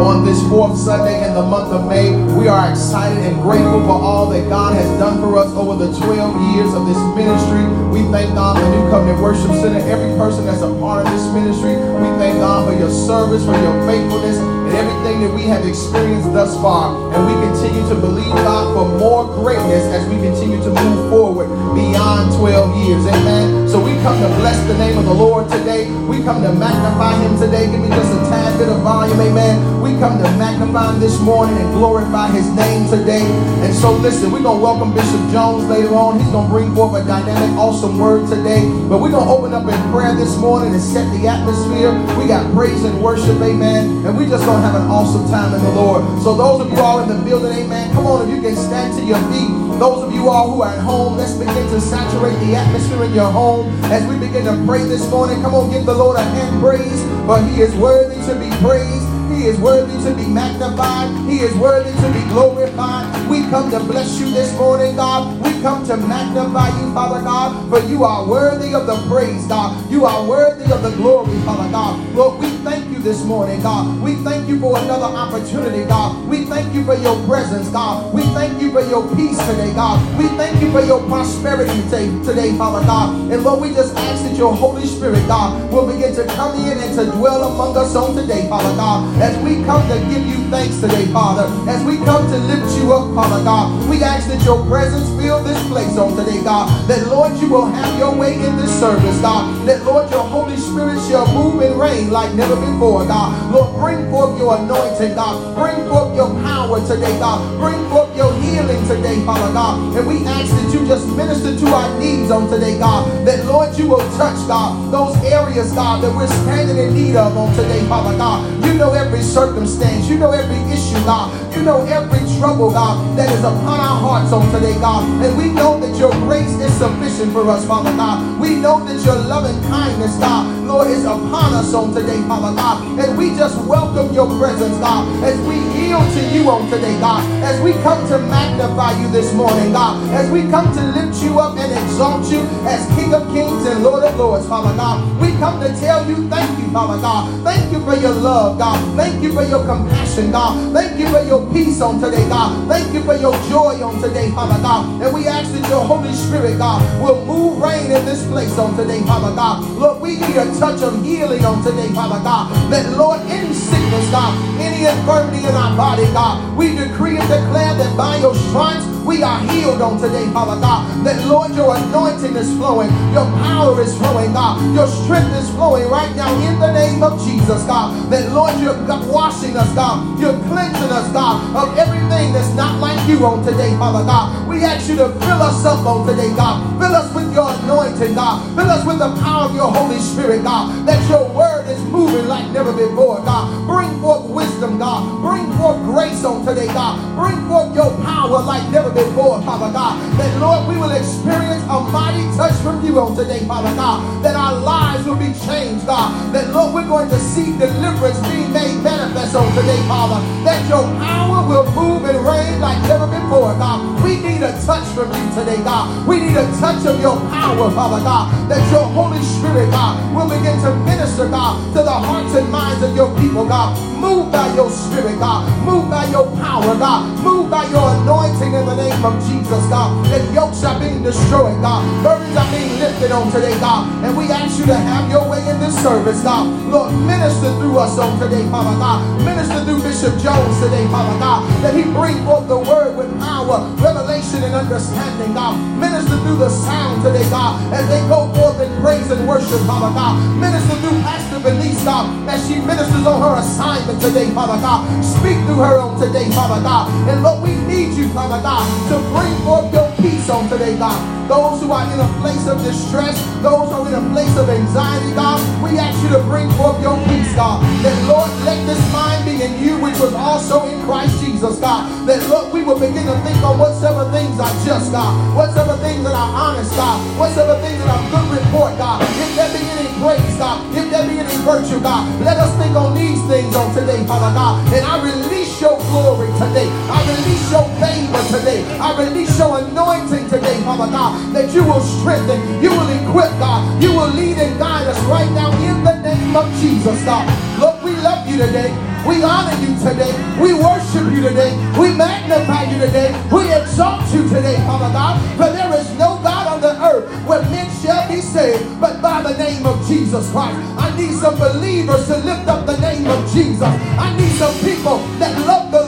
on this fourth Sunday in the month of May. We are excited and grateful for all that God has done for us over the 12 years of this ministry. We thank God for New Covenant Worship Center, every person that's a part of this ministry. We thank God for your service, for your faithfulness, everything that we have experienced thus far. And we continue to believe God for more greatness as we continue to move forward beyond 12 years. Amen. So we come to bless the name of the Lord today. We come to magnify him today. Give me just a tad bit of volume. Amen. We come to magnify him this morning and glorify his name today. And so listen, we're going to welcome Bishop Jones later on. He's going to bring forth a dynamic, awesome word today. But we're going to open up in prayer this morning and set the atmosphere. We got praise and worship. Amen. And we just going to have an awesome time in the Lord. So those of you all in the building, amen, come on, if you can stand to your feet. Those of you all who are at home, let's begin to saturate the atmosphere in your home as we begin to pray this morning. Come on, give the Lord a hand praise, for he is worthy to be praised. He is worthy to be magnified. He is worthy to be glorified. We come to bless you this morning, God. We come to magnify you, Father God, for you are worthy of the praise, God. You are worthy of the glory, Father God. Lord, we thank you this morning, God. We thank you for another opportunity, God. We thank you for your presence, God. We thank you for your peace today, God. We thank you for your prosperity today, today Father God. And Lord, we just ask that your Holy Spirit, God, will begin to come in and to dwell among us on today, Father God as we come to give you thanks today, Father, as we come to lift you up, Father God, we ask that your presence fill this place on today, God, that Lord, you will have your way in this service, God, that Lord, your Holy Spirit shall move and reign like never before, God. Lord, bring forth your anointing, God. Bring forth your power today, God. Bring forth your healing today, Father God. And we ask that you just minister to our needs on today, God, that Lord, you will touch, God, those areas, God, that we're standing in need of on today, Father God. You know every every circumstance. You know every issue, God. You know every trouble, God, that is upon our hearts on today, God. And we know that your grace is sufficient for us, Father God. We know that your loving kindness, God, Lord, is upon us on today, Father God. And we just welcome your presence, God, as we yield to you on today, God. As we come to magnify you this morning, God. As we come to lift you up and exalt you as King of Kings and Lord of Lords, Father God. We come to tell you thank you, Father God. Thank you for your love, God. Thank you for your compassion, God. Thank you for your peace on today, God. Thank you for your joy on today, Father God. And we ask that your Holy Spirit, God, will move reign in this place on today, Father God. Lord, we need a touch of healing on today, Father God. That, Lord, any sickness, God, any infirmity in our body, God, we decree and declare that by your stripes, we are healed on today, Father God. That, Lord, your anointing is flowing. Your power is flowing, God. Your strength is flowing right now in the name of Jesus, God. That, Lord, you're washing us, God. You're cleansing us, God, of everything that's not like you on today, Father God. We ask you to fill us up on today, God. Fill us with your anointing, God. Fill us with the power of your Holy Spirit, God. That your word is moving like never before, God. Bring forth wisdom, God. Bring forth grace on today, God. Bring forth your power like never before, Father God. That, Lord, we will experience a mighty touch from you on today, Father God. That our lives will be changed, God. That, Lord, we're going to see deliverance being made manifest on today, Father. That your power will move and reign like never before, God. We need a touch from you today, God. We need a touch of your power, Father God. That your Holy Spirit, God, will begin to minister, God, to the hearts and minds of your people, God. Move by your spirit, God. Move by your power, God. Move by your anointing in the name name of Jesus, God. That yokes are being destroyed, God. Burdens are being lifted on today, God. And we ask you to have your way in this service, God. Lord, minister through us on today, Father God. Minister through Bishop Jones today, Father God. That he bring forth the word with power, revelation, and understanding, God. Minister through the sound today, God. As they go forth in praise and worship, Father God. Minister through Pastor Benice, God. As she ministers on her assignment today, Father God. Speak through her on today, Father God. And Lord, we need you, Father God to bring forth your peace on today, God. Those who are in a place of distress, those who are in a place of anxiety, God, we ask you to bring forth your peace, God. That, Lord, let this mind be in you, which was also in Christ Jesus, God. That, Lord, we will begin to think on whatsoever things are just, God. Whatsoever things that are honest, God. Whatsoever things that are good report, God. If there be any praise, God. If there be any virtue, God. Let us think on these things on today, Father God. And I release your glory today. I release your favor today. I release your anointing today, Father God, that you will strengthen, you will equip, God, you will lead and guide us right now in the name of Jesus, God. Lord, we love you today. We honor you today. We worship you today. We magnify you today. We exalt you today, Father God. For there is no God on the earth where men shall be saved but by the name of Jesus Christ. I need some believers to lift up the name of Jesus. I need some people that love the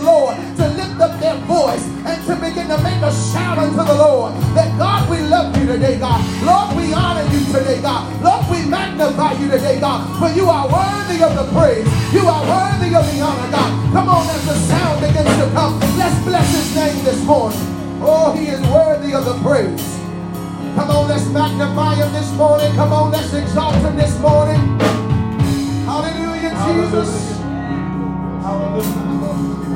voice and to begin to make a shout unto the Lord that God, we love you today, God. Lord, we honor you today, God. Lord, we magnify you today, God. For you are worthy of the praise. You are worthy of the honor, God. Come on, as the sound begins to come, let's bless his name this morning. Oh, he is worthy of the praise. Come on, let's magnify him this morning. Come on, let's exalt him this morning. Hallelujah, Jesus. Come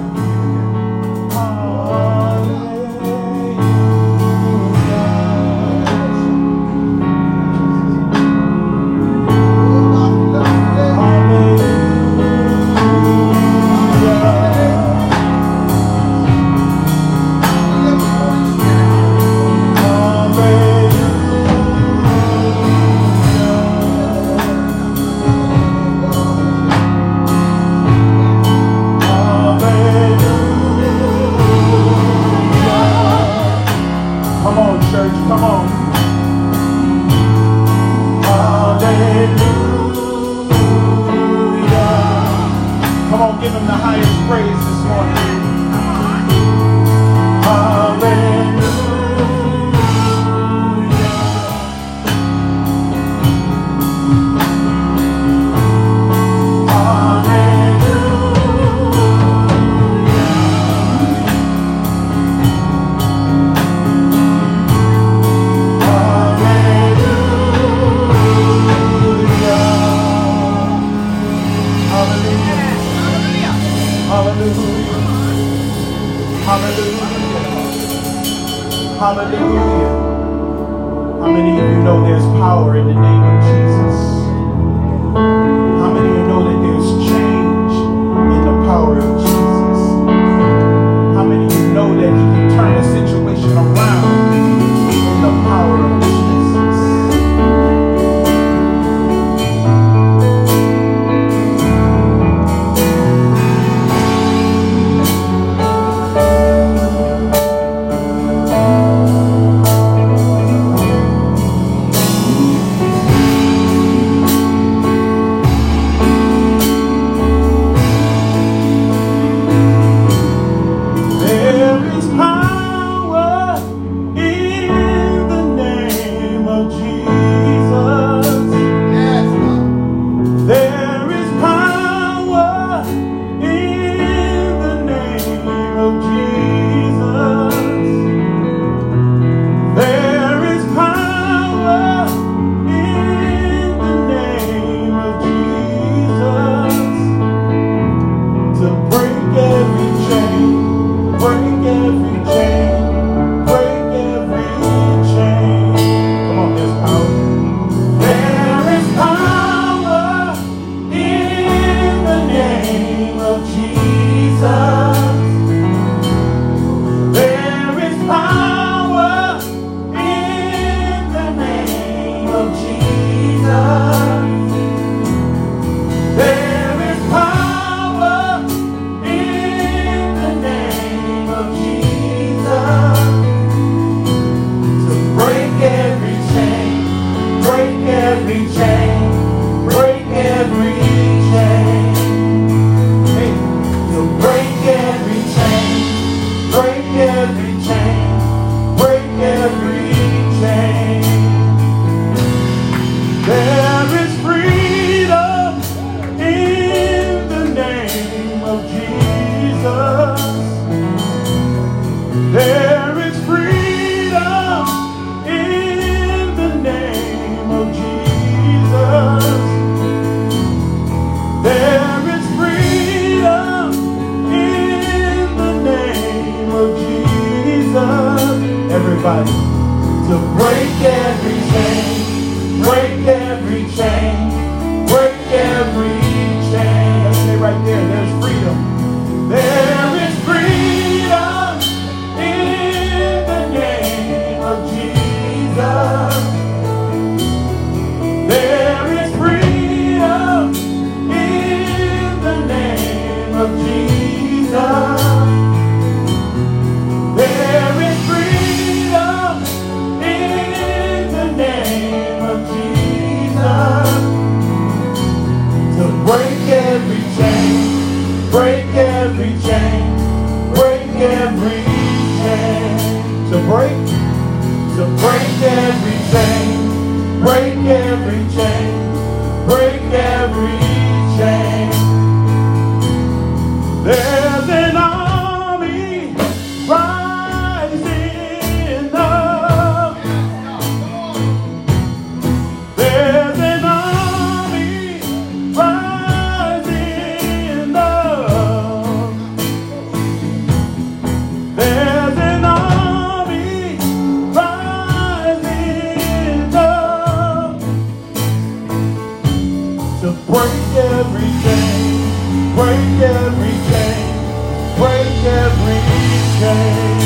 chain,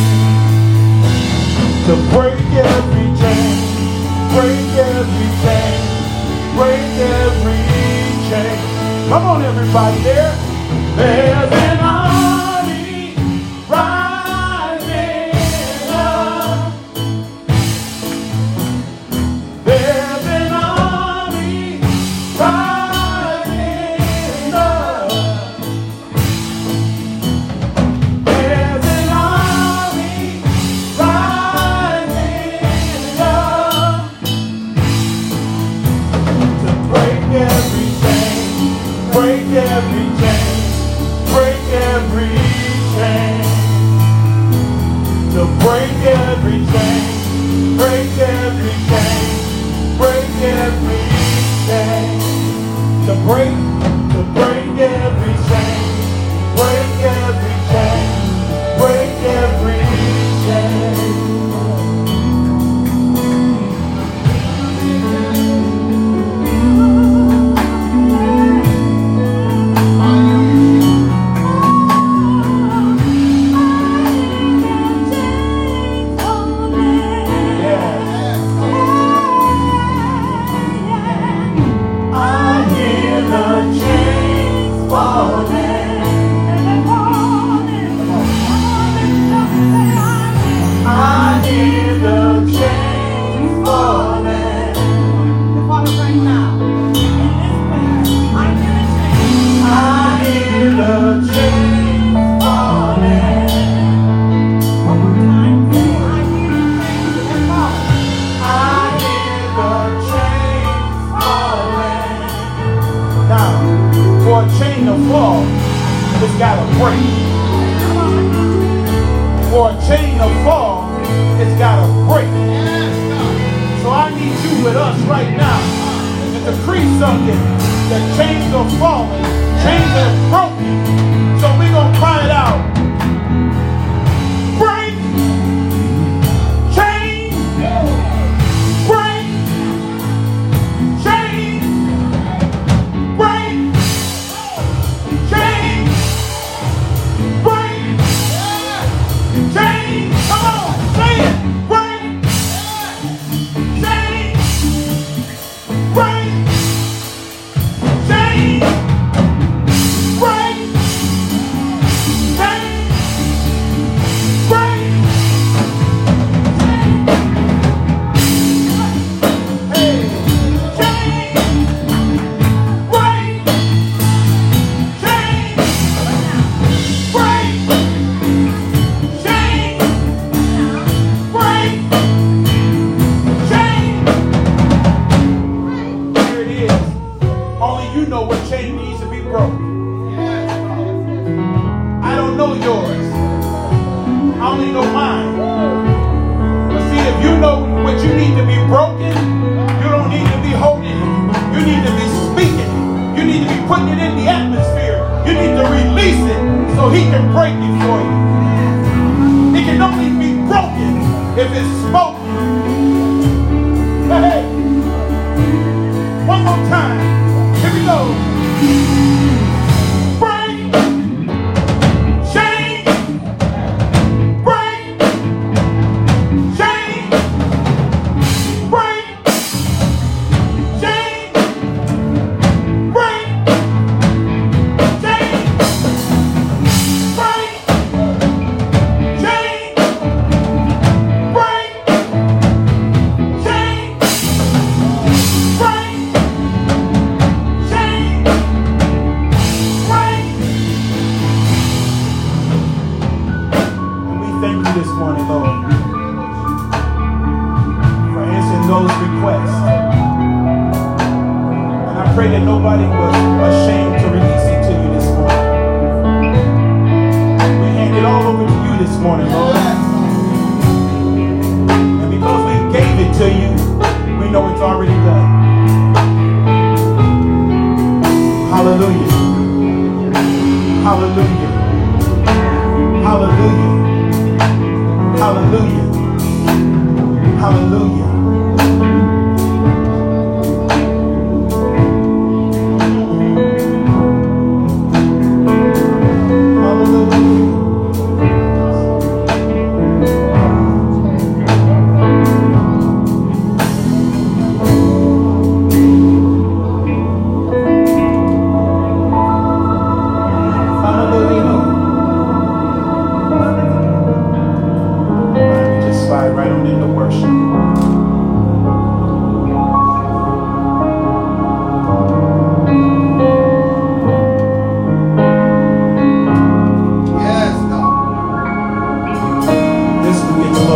to break every chain, break every chain, break every chain. Come on, everybody.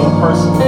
A little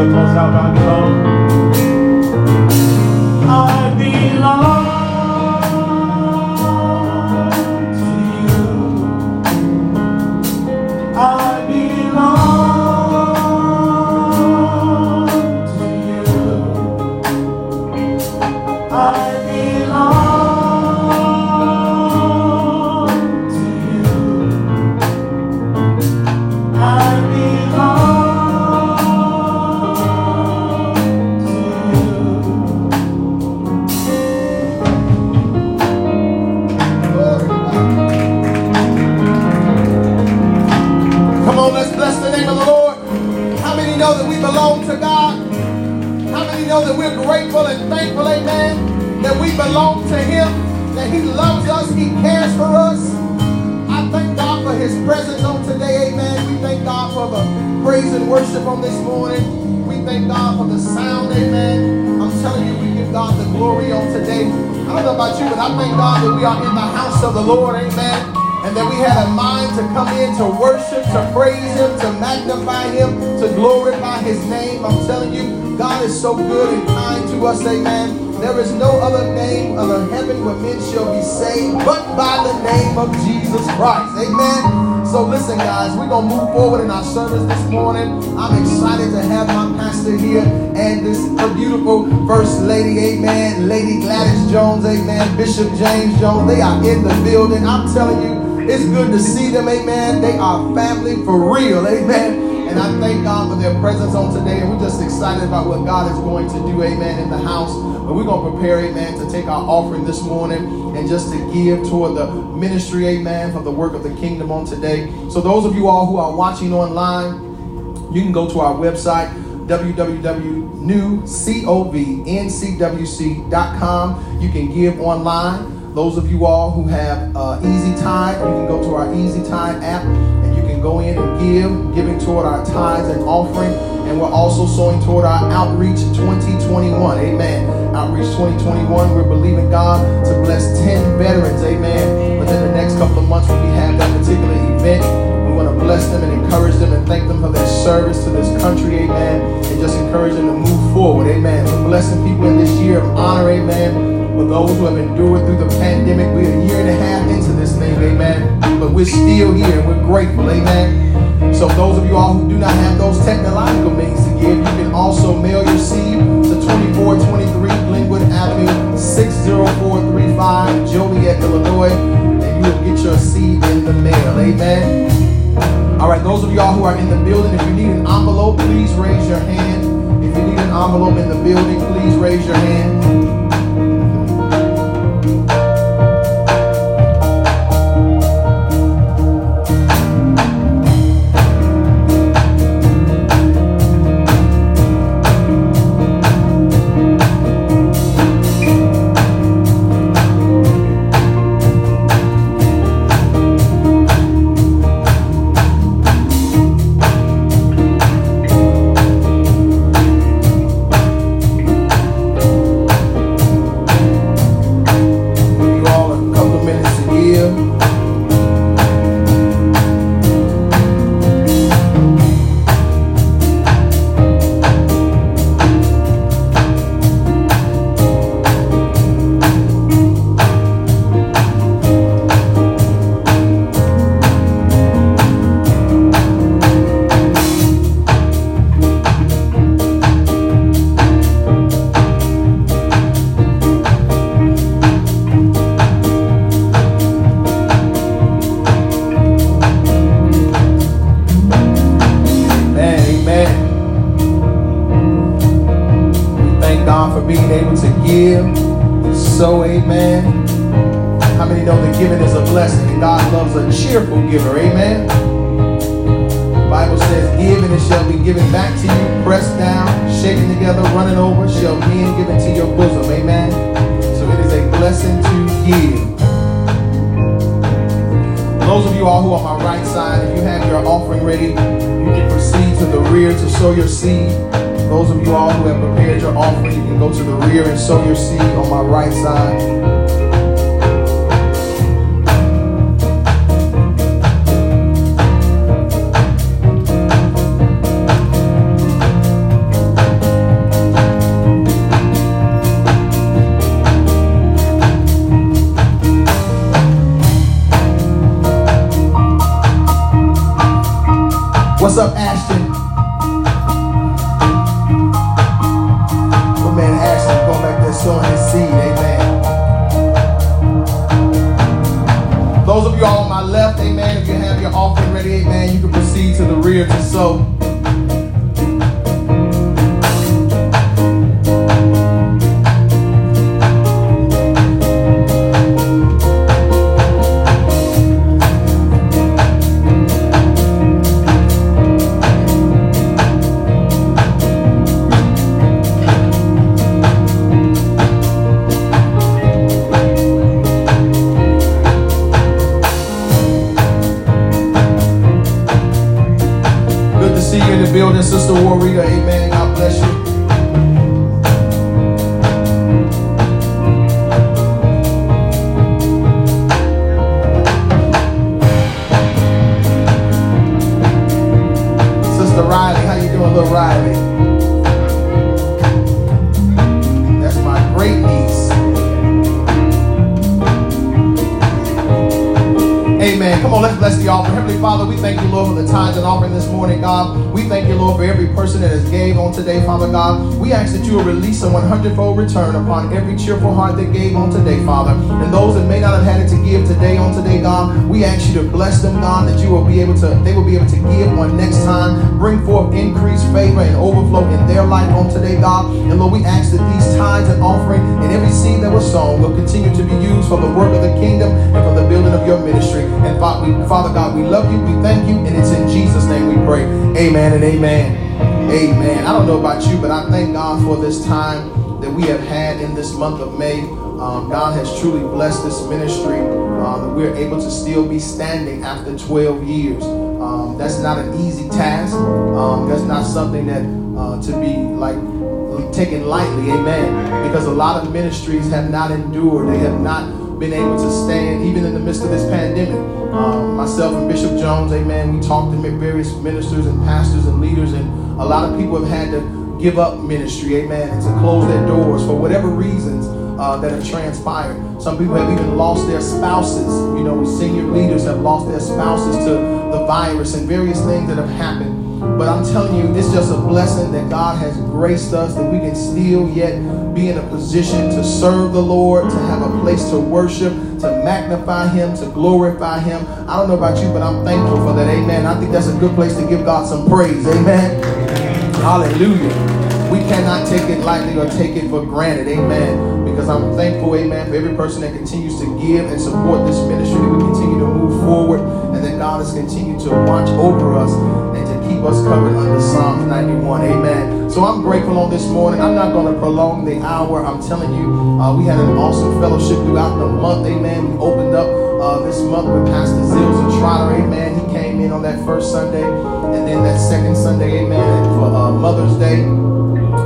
We'll close out by name of Jesus Christ. Amen. So listen, guys, we're going to move forward in our service this morning. I'm excited to have my pastor here and this beautiful first lady, amen, Lady Gladys Jones, amen, Bishop James Jones. They are in the building. I'm telling you, it's good to see them, amen. They are family for real, amen. And I thank God for their presence on today. And we're just excited about what God is going to do, amen, in the house. But we're going to prepare, amen, to take our offering this morning and just to give toward the ministry, amen, for the work of the kingdom on today. So those of you all who are watching online, you can go to our website, www.newcovncwc.com. You can give online. Those of you all who have uh, EasyTithe, you can go to our EasyTithe app and you can go in and give, giving toward our tithes and offering. And we're also sowing toward our Outreach 2021. Amen. Outreach 2021, we're believing God to bless 10 veterans. Amen. Within the next couple of months when we have that particular event, we want to bless them and encourage them and thank them for their service to this country. Amen. And just encourage them to move forward. Amen. We're blessing people in this year of honor. Amen for those who have endured through the pandemic. We're a year and a half into this thing, amen. But we're still here we're grateful, amen. Of you all who do not have those technological means to give, you can also mail your seed to 2423 Glenwood Avenue, 60435, Joliet, Illinois, and you will get your seed in the mail, amen. All right, those of y'all who are in the building, if you need an envelope, please raise your hand. If you need an envelope in the building, please raise your hand. Rear cheerful heart that gave on today, Father. And those that may not have had it to give today on today, God, we ask you to bless them, God, that you will be able to, they will be able to give on next time, bring forth increased favor and overflow in their life on today, God. And Lord, we ask that these tithes and offering and every seed that was sown will continue to be used for the work of the kingdom and for the building of your ministry. And Father God, we love you, we thank you, and it's in Jesus' name we pray. Amen and amen. Amen. I don't know about you, but I thank God for this time we have had in this month of May. Um, God has truly blessed this ministry uh, that we're able to still be standing after 12 years. Um, that's not an easy task. Um, that's not something that uh, to be like taken lightly, amen. Because a lot of ministries have not endured, they have not been able to stand even in the midst of this pandemic. Um, myself and Bishop Jones, amen, we talked to various ministers and pastors and leaders, and a lot of people have had to give up ministry, amen, and to close their doors for whatever reasons. Uh, that have transpired. Some people have even lost their spouses. You know, senior leaders have lost their spouses to the virus and various things that have happened. But I'm telling you, it's just a blessing that God has graced us that we can still yet be in a position to serve the Lord, to have a place to worship, to magnify Him, to glorify Him. I don't know about you, but I'm thankful for that. Amen. I think that's a good place to give God some praise. Amen. Hallelujah. We cannot take it lightly or take it for granted. Amen. Because I'm thankful, amen, for every person that continues to give and support this ministry, that we continue to move forward, and that God has continued to watch over us and to keep us covered under Psalms 91. Amen. So I'm grateful on this morning. I'm not going to prolong the hour. I'm telling you, uh, we had an awesome fellowship throughout the month. Amen. We opened up uh, this month with Pastor Zilza Trotter. Amen. He came in on that first Sunday, and then that second Sunday, amen, for uh, Mother's Day.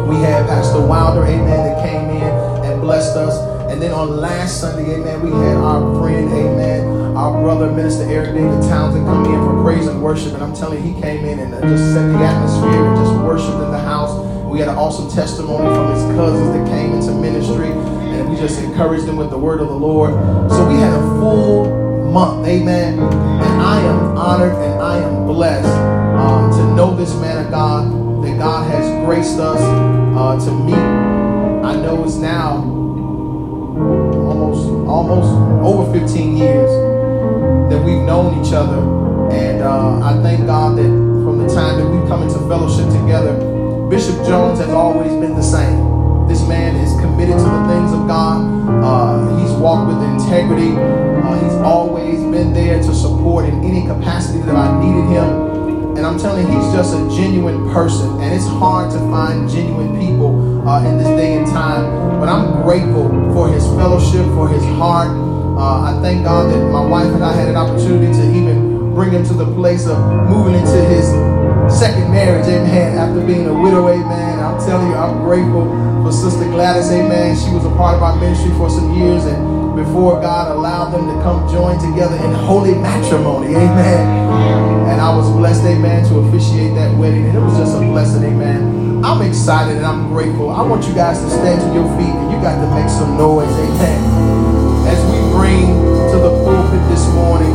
We had Pastor Wilder, amen, that came in and blessed us. And then on last Sunday, amen, we had our friend, amen, our brother, Minister Eric David Townsend, come in for praise and worship. And I'm telling you, he came in and just set the atmosphere and just worshiped in the house. We had an awesome testimony from his cousins that came into ministry. And we just encouraged them with the word of the Lord. So we had a full month, amen. And I am honored and I am blessed um, to know this man of God God has graced us uh, to meet. I know it's now almost almost over 15 years that we've known each other, and uh, I thank God that from the time that we've come into fellowship together, Bishop Jones has always been the same. This man is committed to the things of God. Uh, he's walked with integrity. Uh, he's always been there to support in any capacity that I needed him. And I'm telling you, he's just a genuine person. And it's hard to find genuine people uh, in this day and time. But I'm grateful for his fellowship, for his heart. Uh, I thank God that my wife and I had an opportunity to even bring him to the place of moving into his second marriage, amen, after being a widow, amen. I'm telling you, I'm grateful for Sister Gladys, amen. She was a part of our ministry for some years, and before God allowed them to come join together in holy matrimony, amen. I was blessed, amen, to officiate that wedding, and it was just a blessing, amen. I'm excited and I'm grateful. I want you guys to stand to your feet, and you got to make some noise, amen. As we bring to the pulpit this morning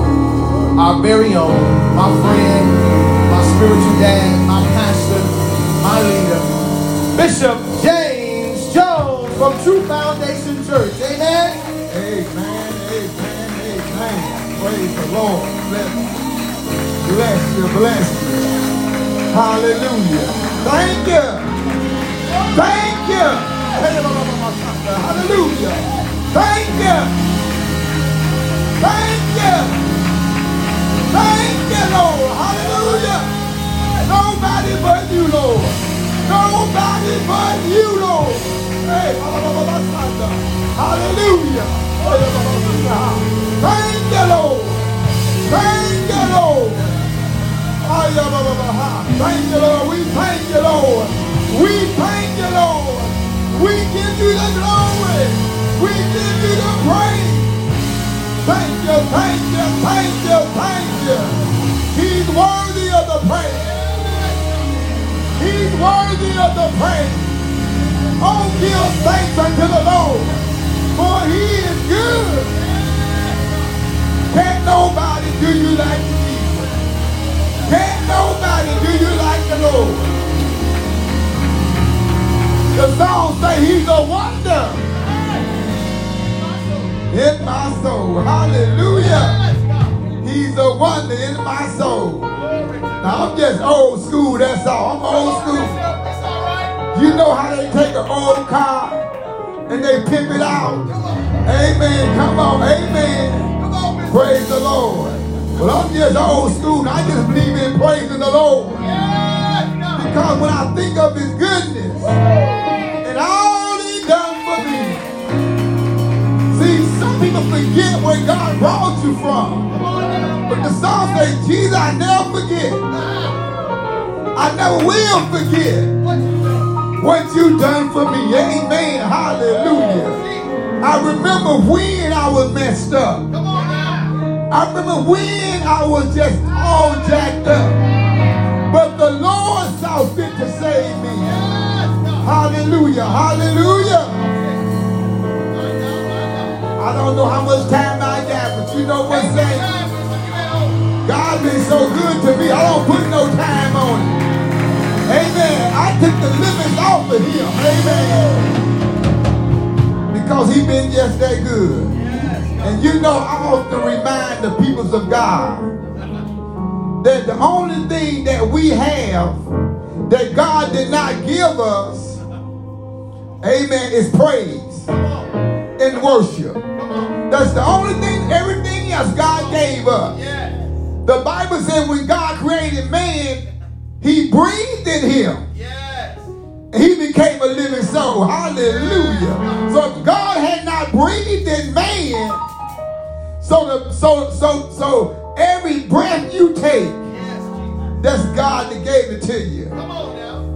our very own, my friend, my spiritual dad, my pastor, my leader, Bishop James Jones from True Foundation Church. Amen. Amen. Amen. Amen. Praise the Lord. Bless. Bless you. Bless you. Hallelujah. Thank you. Thank you. Hallelujah. Thank you. Thank you. Thank you, Lord. Hallelujah. Nobody but you, Lord. Nobody but you, Lord. Hey, hallelujah. Thank you, Lord. Thank. Thank you, Lord. We thank you, Lord. We thank you, Lord. We give you the glory. We give you the praise. Thank you, thank you, thank you, thank you. He's worthy of the praise. He's worthy of the praise. Oh, give thanks unto the Lord, for he is good. Can't nobody do you like. Can't nobody do you like the Lord. The song say he's a wonder in my soul. Hallelujah. He's a wonder in my soul. Now I'm just old school, that's all. I'm old school. You know how they take an old car and they pimp it out. Amen. Come on, amen. Praise the Lord. Well, I'm just old school. I just believe in praising the Lord. Because when I think of his goodness and all he done for me. See, some people forget where God brought you from. But the song says, Jesus, I never forget. I never will forget what you done for me. Amen. Hallelujah. I remember when I was messed up. I remember when I was just all jacked up. But the Lord saw fit to save me. Hallelujah. Hallelujah. I don't know how much time I got, but you know what I'm saying? God been so good to me, I don't put no time on it. Amen. I took the limits off of him. Amen. Because he been just that good. And you know, I often remind the peoples of God that the only thing that we have that God did not give us, amen, is praise and worship. That's the only thing, everything else God gave us. The Bible said when God created man, he breathed in him. Yes. He became a living soul. Hallelujah. So if God had not breathed in man, so the, so so so every breath you take, that's God that gave it to you.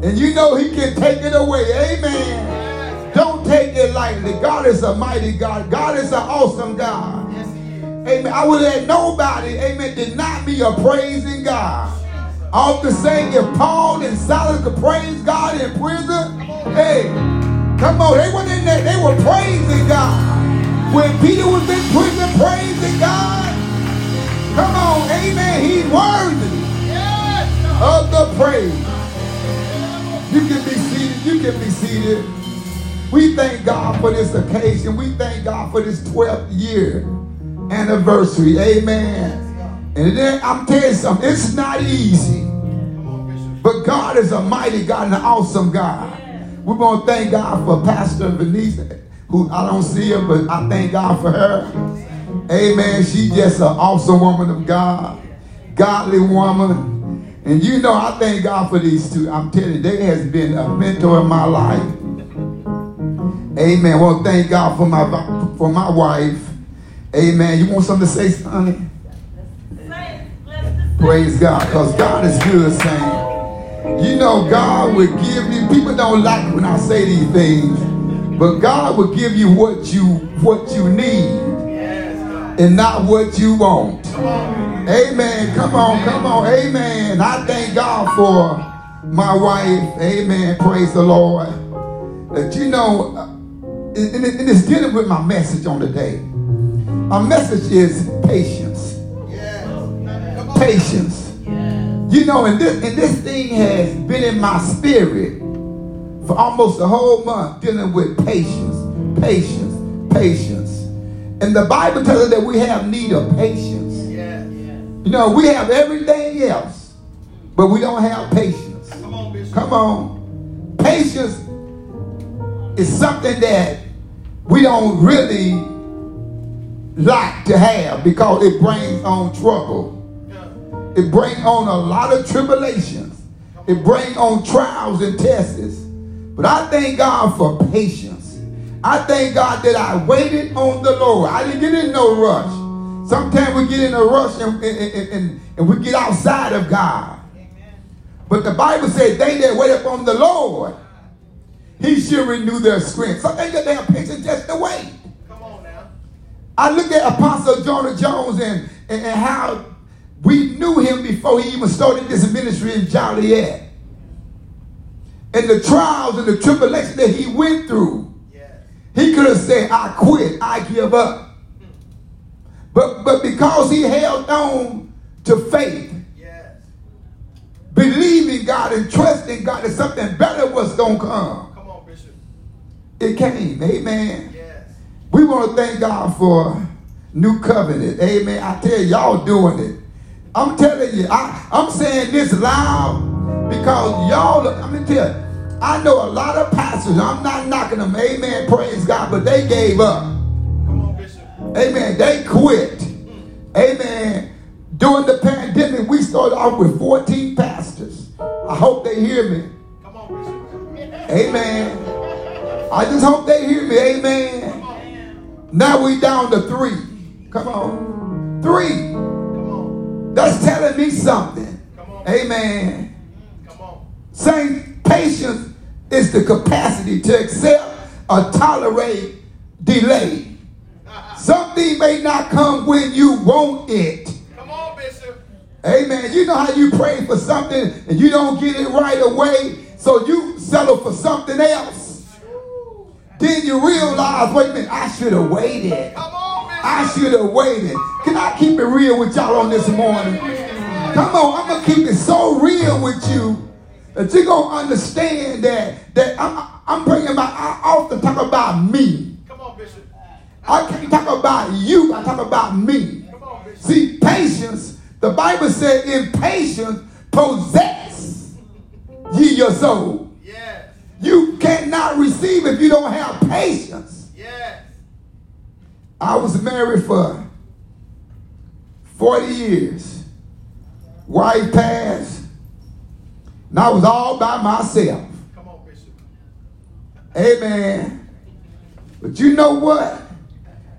And you know he can take it away. Amen. Don't take it lightly. God is a mighty God. God is an awesome God. Amen. I would let nobody, amen, deny me a praising God. I often say if Paul and Silas could praise God in prison, hey, come on, they were in there, they were praising God. When Peter was in prison praising God, come on, amen, he's worthy of the praise. You can be seated, you can be seated. We thank God for this occasion. We thank God for this 12th year anniversary. Amen. And then I'm telling you something, it's not easy. But God is a mighty God and an awesome God. We're going to thank God for Pastor Venice, who I don't see her, but I thank God for her. Amen. She's just an awesome woman of God, godly woman. And you know, I thank God for these two. I'm telling you, they has been a mentor in my life. Amen. Well, thank God for my for my wife. Amen. You want something to say, honey? Praise God, because God is good, saying. You know, God will give you. People don't like when I say these things, but God will give you what you what you need, and not what you want. Amen. Come on, come on. Amen. I thank God for my wife. Amen. Praise the Lord. That you know, uh, and it's dealing with my message on the day. My message is patience. Patience. You know, and this, and this thing has been in my spirit for almost a whole month dealing with patience, patience, patience. And the Bible tells us that we have need of patience. You know, we have everything else, but we don't have patience. Come on, Bishop. Come on. Patience is something that we don't really like to have because it brings on trouble. It brings on a lot of tribulations. It brings on trials and tests. But I thank God for patience. I thank God that I waited on the Lord. I didn't get in no rush. Sometimes we get in a rush and, and, and, and we get outside of God. But the Bible says they that wait upon the Lord, he shall renew their strength. So they got their patience just to wait. Come on now. I look at Apostle Jonah Jones and, and, and how we knew him before he even started this ministry in Joliet. And the trials and the tribulations that he went through, yes. he could have said, I quit, I give up. But, but because he held on to faith, yes. believing God and trusting God that something better was going to come. Come on, Bishop. It came. Amen. Yes. We want to thank God for new covenant. Amen. I tell y'all doing it. I'm telling you, I, I'm saying this loud because y'all, look, I'm going to tell you, I know a lot of pastors, I'm not knocking them, amen, praise God, but they gave up. Come on, Bishop. Amen, they quit. Amen. During the pandemic, we started off with 14 pastors. I hope they hear me. Come on, Bishop. Amen. I just hope they hear me. Amen. Now we down to three. Come on. Three. That's telling me something. Come on, Amen. Saying patience is the capacity to accept or tolerate delay. Something may not come when you want it. Come on, Bishop. Amen. You know how you pray for something and you don't get it right away, so you settle for something else. Then you realize, wait a minute, I should have waited. Come on. I should have waited. Can I keep it real with y'all on this morning? Come on, I'm gonna keep it so real with you that you're gonna understand that that I'm, I'm bringing about. I often talk about me. Come on, Bishop. I can't talk about you. I talk about me. On, See, patience. The Bible said, "In patience, possess ye your soul." Yes. You cannot receive if you don't have patience. Yes. I was married for 40 years. Wife passed. And I was all by myself. Come on, Bishop. Amen. But you know what?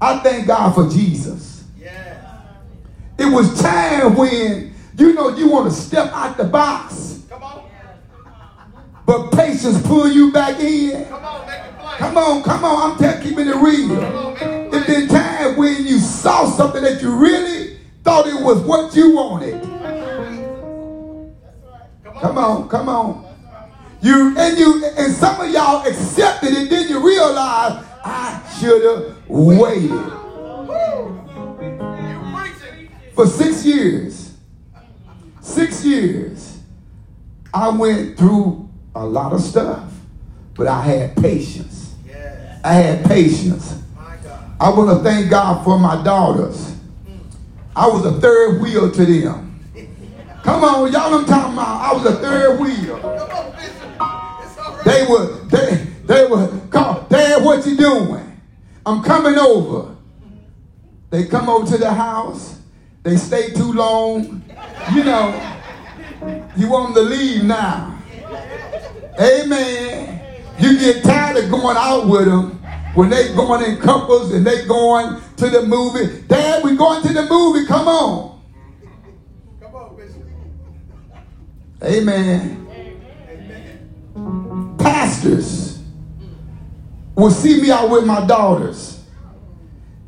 I thank God for Jesus. Yeah. It was time when you know you want to step out the box. Come on. But patience pull you back in. Come on, make it play. Come on, come on. I'm telling keeping it real It been time when you saw something that you really thought it was what you wanted. Come on, come on. You and you and some of y'all accepted it, then you realize I should have waited. For six years. Six years. I went through a lot of stuff, but I had patience. I had patience. I want to thank God for my daughters. I was a third wheel to them. Come on, y'all I'm talking about. I was a third wheel. They were they They would call, Dad, what you doing? I'm coming over. They come over to the house. They stay too long. You know, you want them to leave now. Amen. You get tired of going out with them when they going in couples and they going to the movie. Dad, we going to the movie. Come on. Come on, Bishop. Amen. Amen. Pastors will see me out with my daughters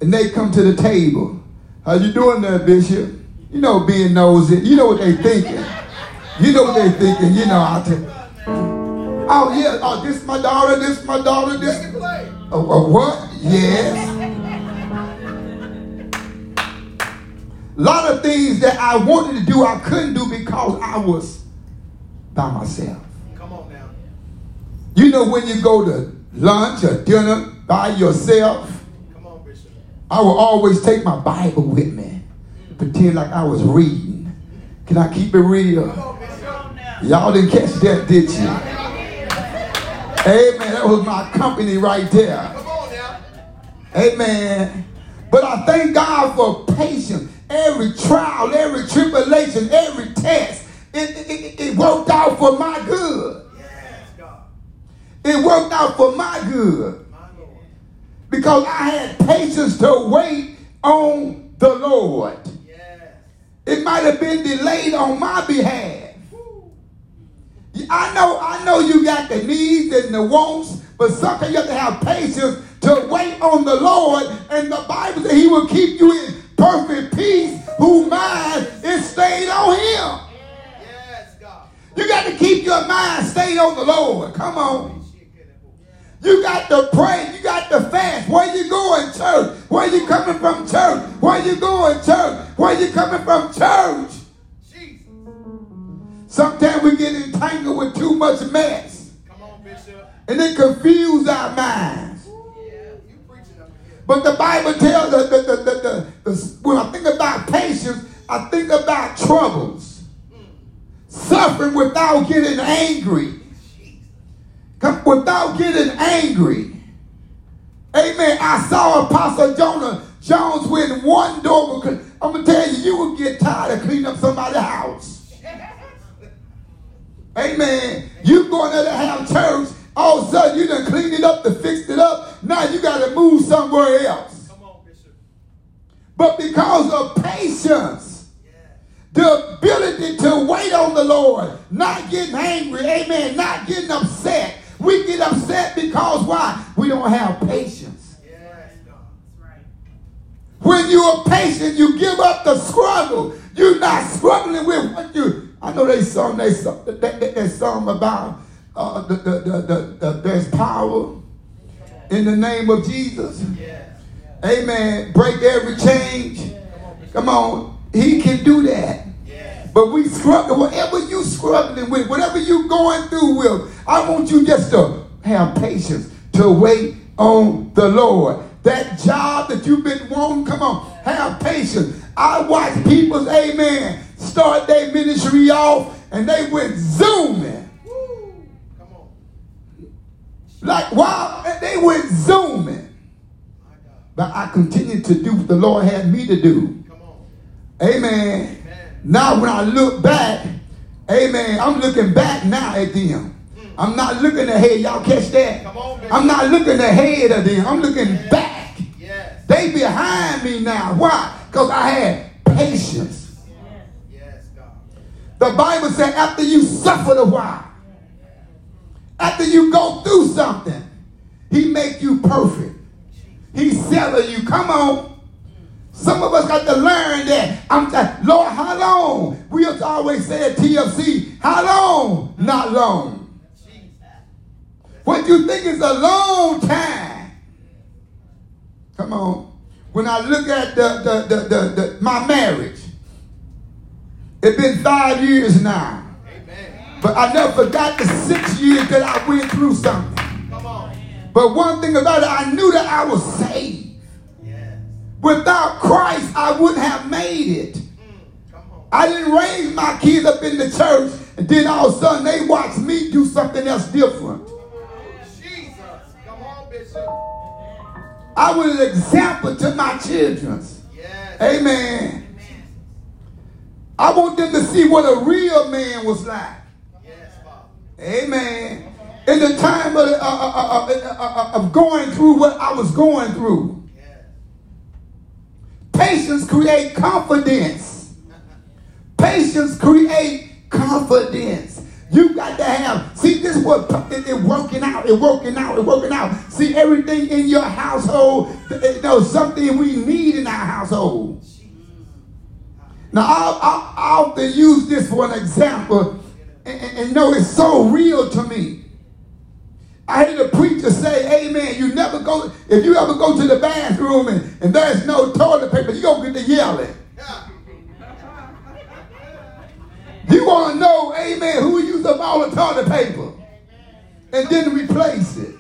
and they come to the table. How you doing there, Bishop? You know, being nosy. You know what they thinking. You know what they thinking. You know, I tell Oh yeah, oh this my daughter, this my daughter, this. Oh, oh what? Yes. A lot of things that I wanted to do, I couldn't do because I was by myself. Come on now. You know when you go to lunch or dinner by yourself, Come on, Bishop. I will always take my Bible with me, pretend like I was reading. Can I keep it real? Y'all didn't catch that, did you? Amen. That was my company right there. Amen. But I thank God for patience. Every trial, every tribulation, every test, it, it, it worked out for my good. It worked out for my good because I had patience to wait on the Lord. Yes. It might have been delayed on my behalf. I know, I know you got the needs and the wants, but sometimes you have to have patience to wait on the Lord. And the Bible says He will keep you in perfect peace, whose mind is stayed on Him. You got to keep your mind stayed on the Lord. Come on. You got to pray. You got to fast. Where you going, church? Where you coming from, church? Where you going, church? Where you coming from, church? Jesus. Sometimes we get entangled with too much mess. Come on, Bishop. And it confuse our minds. But the Bible tells us that the, the, the, when I think about patience, I think about troubles. Suffering without getting angry without getting angry. Amen. I saw Apostle Jonah Jones with one door. I'm going to tell you, you will get tired of cleaning up somebody's house. Amen. You going there to have church. All of a sudden, you done cleaned it up to fix it up. Now you got to move somewhere else. On, but because of patience, the ability to wait on the Lord, not getting angry, amen, not getting upset, we get upset because why? We don't have patience. When you are patient, you give up the struggle. You're not struggling with what you. I know they song they song that, that, that song about uh, the, the, the, the, the, there's power in the name of Jesus. Amen. Break every change. Come on. He can do that. But we struggle, whatever you struggling with, whatever you going through with, I want you just to have patience to wait on the Lord. That job that you've been wanting, come on, have patience. I watch people's amen start their ministry off and they went zooming. Come on. Like wow, they went zooming. But I continued to do what the Lord had me to do. Amen. Now when I look back, amen, I'm looking back now at them. Mm. I'm not looking ahead. Y'all catch that? On, I'm not looking ahead of them. I'm looking yes. back. Yes. They behind me now. Why? Because I had patience. Yes. God. The Bible said after you suffer a while, after you go through something, he make you perfect. He settle you. Come on. Some of us got to learn that. I'm just, Lord, how long? We have always say at TFC, how long? Not long. What you think is a long time? Come on. When I look at the, the, the, the, the my marriage, it's been five years now. Amen. But I never forgot the six years that I went through something. Come on. But one thing about it, I knew that I was saved. Without Christ, I wouldn't have made it. I didn't raise my kids up in the church, and then all of a sudden they watch me do something else different. Jesus, come on, Bishop. I was an example to my children. Yes. Amen. I want them to see what a real man was like. Yes. Amen. In the time of, uh, uh, uh, of going through what I was going through. Patience create confidence. Patience create confidence. You got to have. See, this what it, it working out. It working out. It working out. See, everything in your household. You know something we need in our household. Now, I, I, I often use this for an example, and, and, and know it's so real to me. I hear the preacher say, Amen. You never go, if you ever go to the bathroom and, and there's no toilet paper, you going to get to yelling. Yeah. You want to know, amen, who used up all the toilet paper and didn't replace it.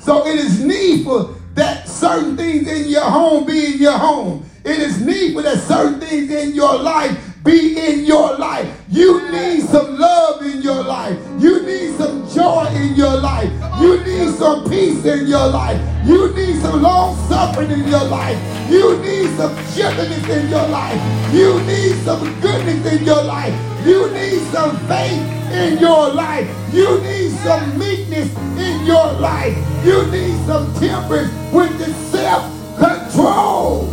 So it is needful that certain things in your home be in your home. It is needful that certain things in your life be in your life. You need some love in your life. You need some joy in your life. You need some peace in your life. You need some long suffering in your life. You need some gentleness in your life. You need some goodness in your life. You need some faith in your life. You need some meekness in your life. You need some temperance with the self-control.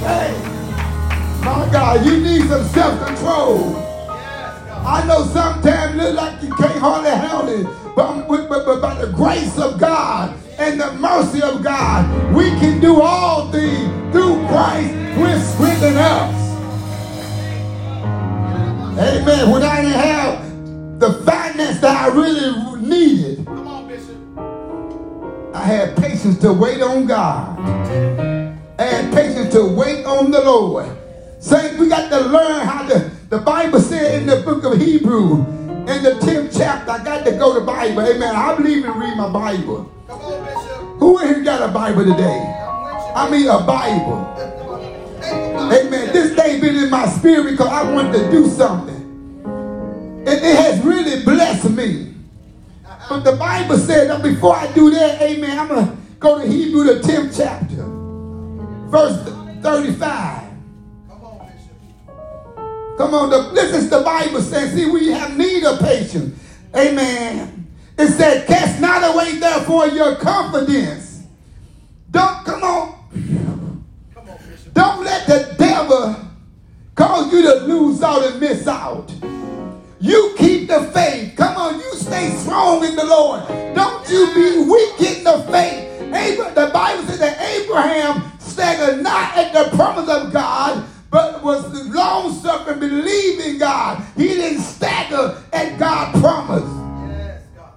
Hey, my God, you need some self-control. I know sometimes it look like you can't hardly handle it, but, but, but, but by the grace of God and the mercy of God, we can do all things through Christ which strengthens us. Amen. When I didn't have the finance that I really needed, Come on, Bishop. I had patience to wait on God. I had patience to wait on the Lord. Saints, we got to learn how to, the Bible said in the book of Hebrew, in the 10th chapter, I got to go to Bible. Amen. I believe in reading my Bible. Come on, Bishop. Who in here got a Bible today? I'm with you. I mean a Bible. Amen. This day been in my spirit because I wanted to do something. And it has really blessed me. But the Bible said that before I do that, amen, I'm going to go to Hebrew, the 10th chapter, verse 35. Come on, the, this is the Bible saying, see, we have need of patience. Amen. It said, cast not away therefore your confidence. Don't, come on, Come on, don't let the devil cause you to lose out and miss out. You keep the faith. Come on, you stay strong in the Lord. Don't you be weak in the faith. Abraham, the Bible says that Abraham staggered not at the promise of God, but was long suffering, believing God. He didn't stagger at promise, God.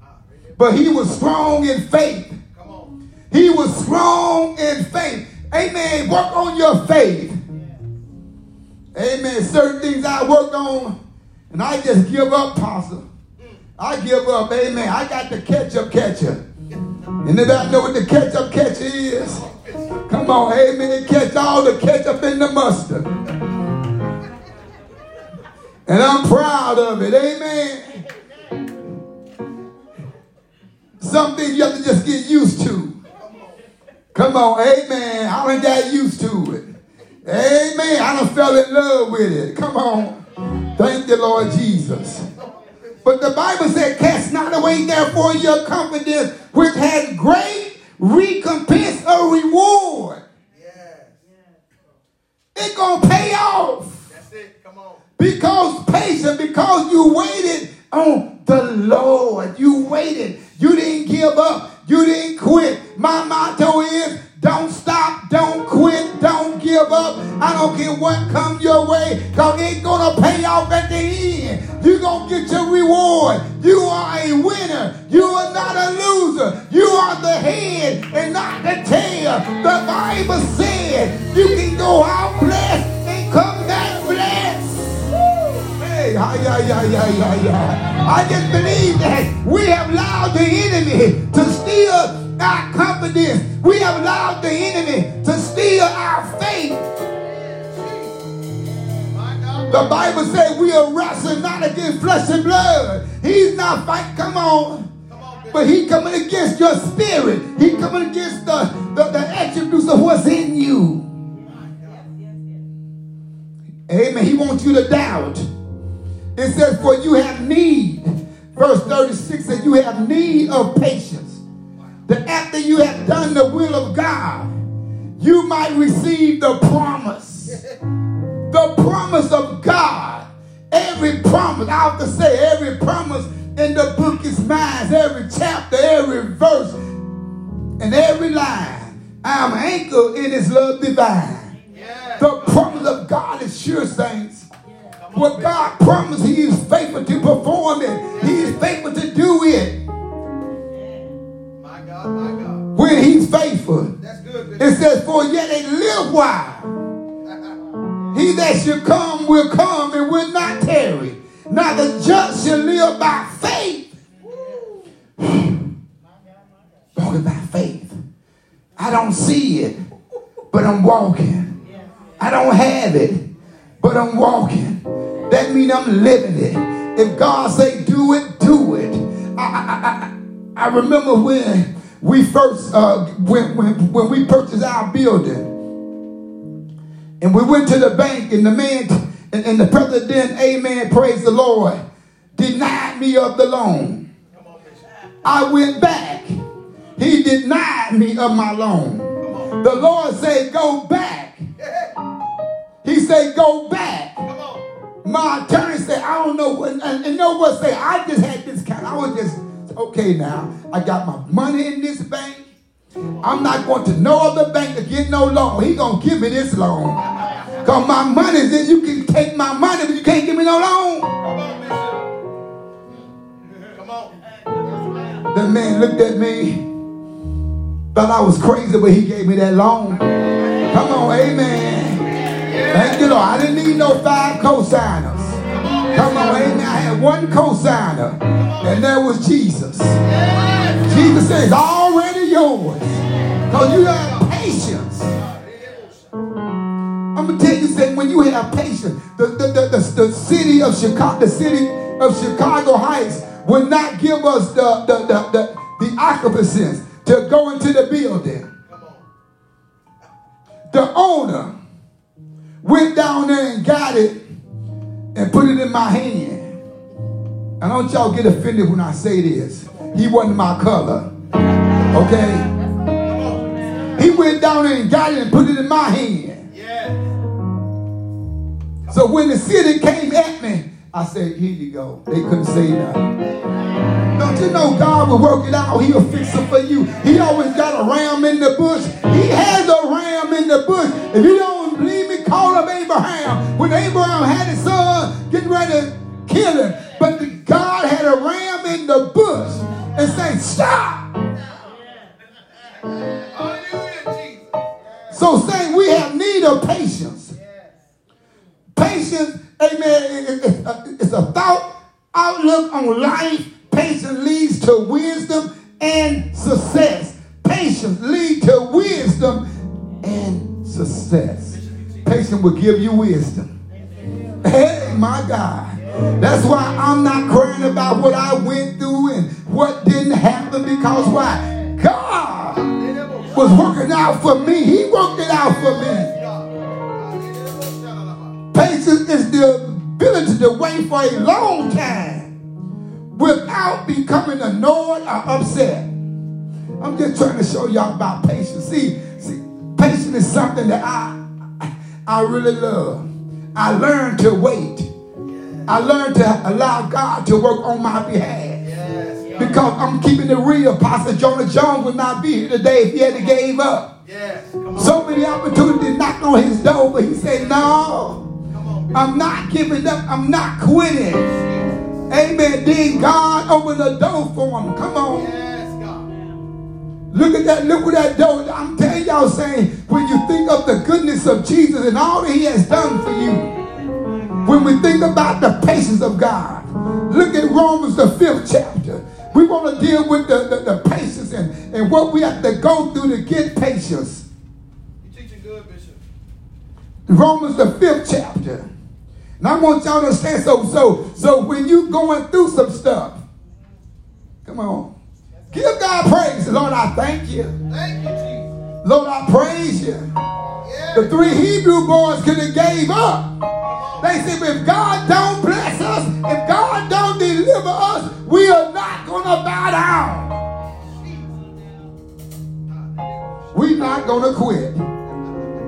Ah, but he was strong in faith. He was strong in faith. Amen. Work on your faith. Amen. Certain things I work on, and I just give up, Pastor. I give up. Amen. I got the ketchup catcher. Anybody know what the ketchup catcher is? Come on, amen. Catch all the ketchup in the mustard. And I'm proud of it. Amen. Something you have to just get used to. Come on, amen. I done got used to it. Amen. I done fell in love with it. Come on. Thank the Lord Jesus. But the Bible said, Cast not away therefore your confidence, which has great recompense or reward. Yes. It's gonna pay off. That's it. Come on. Because patient, because you waited on the Lord. You waited. You didn't give up. You didn't quit. My motto is don't stop, don't quit, don't give up. I don't care what comes your way, because it's gonna pay off at the end. You're gonna get your reward. You are a winner. You are not a loser. You are the head and not the tail. The Bible said you can go out blessed and come back blessed. Hey, hi, hi, hi, hi. I just believe that we have allowed the enemy to steal our confidence. We have allowed the enemy to steal our faith. The Bible says we are wrestling not against flesh and blood. He's not fighting. Come on. But he coming against your spirit. He coming against the, the, the attributes of what's in you. Amen. He wants you to doubt. It says, for you have need. Verse 36 says, you have need of patience. That after you have done the will of God, you might receive the promise. The promise of God. Every promise, I have to say, every promise in the book is mine. Every chapter, every verse, and every line. I am anchored in his love divine. The promise of God is sure, saints. What God promised, He is faithful to perform it. He is faithful to do it. When He's faithful. It says, For yet a little while, he that shall come will come and will not tarry. Now the just shall live by faith. Walking by faith. I don't see it, but I'm walking. I don't have it, but I'm walking. That means I'm living it. If God say do it, do it. I, I, I, I remember when we first uh, when, when when we purchased our building, and we went to the bank, and the man and, and the president, Amen, praise the Lord, denied me of the loan. I went back. He denied me of my loan. The Lord said, "Go back." He said, "Go back." My attorney said, "I don't know what," and, and know what say. I just had this kind. I was just okay. Now I got my money in this bank. I'm not going to no other bank to get no loan. He gonna give me this loan. Cause my money's in. You can take my money, but you can't give me no loan. Come on. The man looked at me, thought I was crazy, but he gave me that loan. Come on, amen. Thank you, Lord. I didn't need no five co-signers. Come on, amen. I had one co-signer, and that was Jesus. Jesus says, already yours. Because you have patience. I'm gonna tell you something. When you have patience, the, the, the, the, the city of Chicago, the city of Chicago Heights will not give us the the the, the, the occupancies to go into the building. The owner went down there and got it and put it in my hand. And don't y'all get offended when I say this. He wasn't my color. Okay? He went down there and got it and put it in my hand. So when the city came at me, I said, here you go. They couldn't say nothing. Don't you know God will work it out? He'll fix it for you. He always got a ram in the bush. He has a ram in the bush. If you don't believe me, call up Abraham. When Abraham had his son getting ready to kill him, but the, God had a ram in the bush and say, stop. So saying we have need of patience. Patience, amen, is uh, it's a thought, outlook on life. Patience leads to wisdom and success. Patience leads to wisdom and success. Patience will give you wisdom. Hey, my God. That's why I'm not crying about what I went through and what didn't happen because why? God was working out for me. He worked it out for me. Patience is the ability to wait for a long time without becoming annoyed or upset. I'm just trying to show y'all about patience. See, see, patience is something that I I really love. I learned to wait. I learned to allow God to work on my behalf. Because I'm keeping it real. Pastor Jonah Jones would not be here today if he had gave up. Yes. So many opportunities knocked on his door, but he said, No, on. I'm not giving up. I'm not quitting. Amen. Then God opened the door for him. Come on. Yes. Look at that. Look at that door. I'm telling y'all saying, when you think of the goodness of Jesus and all that he has done for you, when we think about the patience of God, look at Romans, the fifth chapter. We want to deal with the, the, the patience and, and what we have to go through to get patience. You teaching good, Bishop. Romans the fifth chapter. And I want y'all to understand so so so when you going through some stuff, come on. Give God praise. Lord, I thank you. Thank you, Jesus. Lord, I praise you. Yeah. The three Hebrew boys could have gave up. They said, if God don't bless us, if God don't deliver us, we are not going to bow down. We're not going to quit.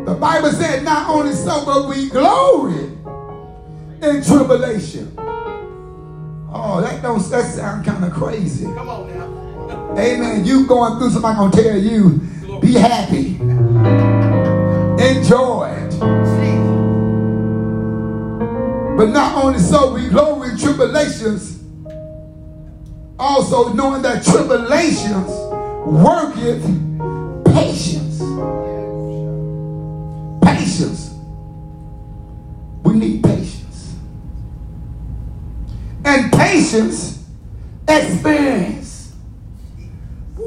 The Bible said not only so, but we glory in tribulation. Oh, that don't that sound kind of crazy. Come on now. Amen. You going through somebody gonna tell you, be happy. Enjoy it. But not only so, we glory in tribulations, also knowing that tribulations worketh patience. Patience. We need patience. And patience, experience.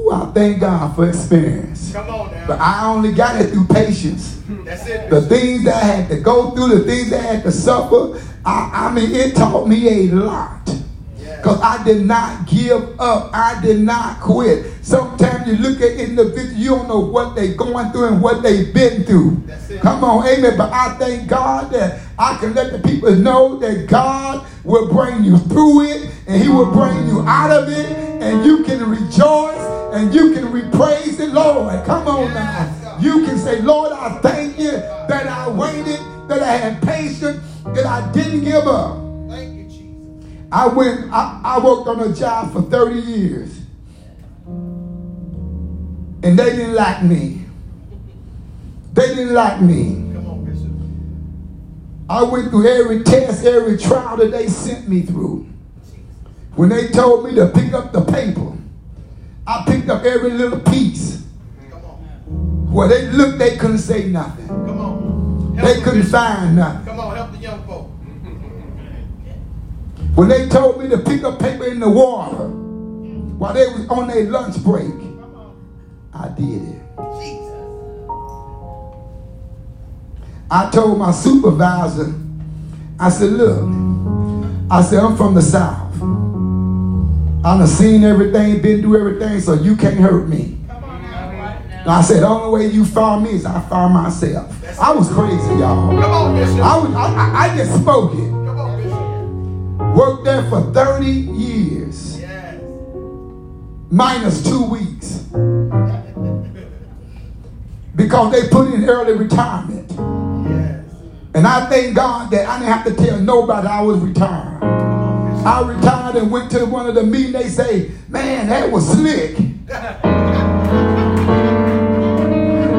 Ooh, I thank God for experience. Come on But. I only got it through patience That's it. the things that I had to go through, the things that I had to suffer, I, I mean, it taught me a lot. Because I did not give up. I did not quit. Sometimes you look at individuals, you don't know what they're going through and what they've been through. Come on, amen. But I thank God that I can let the people know that God will bring you through it and He will bring you out of it and you can rejoice and you can repraise the Lord. Come on now. You can say, Lord, I thank you that I waited, that I had patience, that I didn't give up. Thank you, Jesus. I went, I, I worked on a job for 30 years. And they didn't like me. They didn't like me. Come on, Bishop. I went through every test, every trial that they sent me through. When they told me to pick up the paper, I picked up every little piece. Come on. Well, they looked, they couldn't say nothing. Come on. Help They couldn't find nothing. Come on, help the young folk. When they told me to pick up paper in the water while they was on their lunch break, I did it. Jesus. I told my supervisor, I said, look, I said, I'm from the South. I done seen everything, been through everything, so you can't hurt me. I said, the only way you found me is I found myself. I was crazy, y'all. Come on, I, was, I, I- just spoke it. Worked there for 30 years, Yes. minus two weeks. Because they put in early retirement. Yes. And I thank God that I didn't have to tell nobody I was retired. I retired and went to one of the meetings. They say, man, that was slick.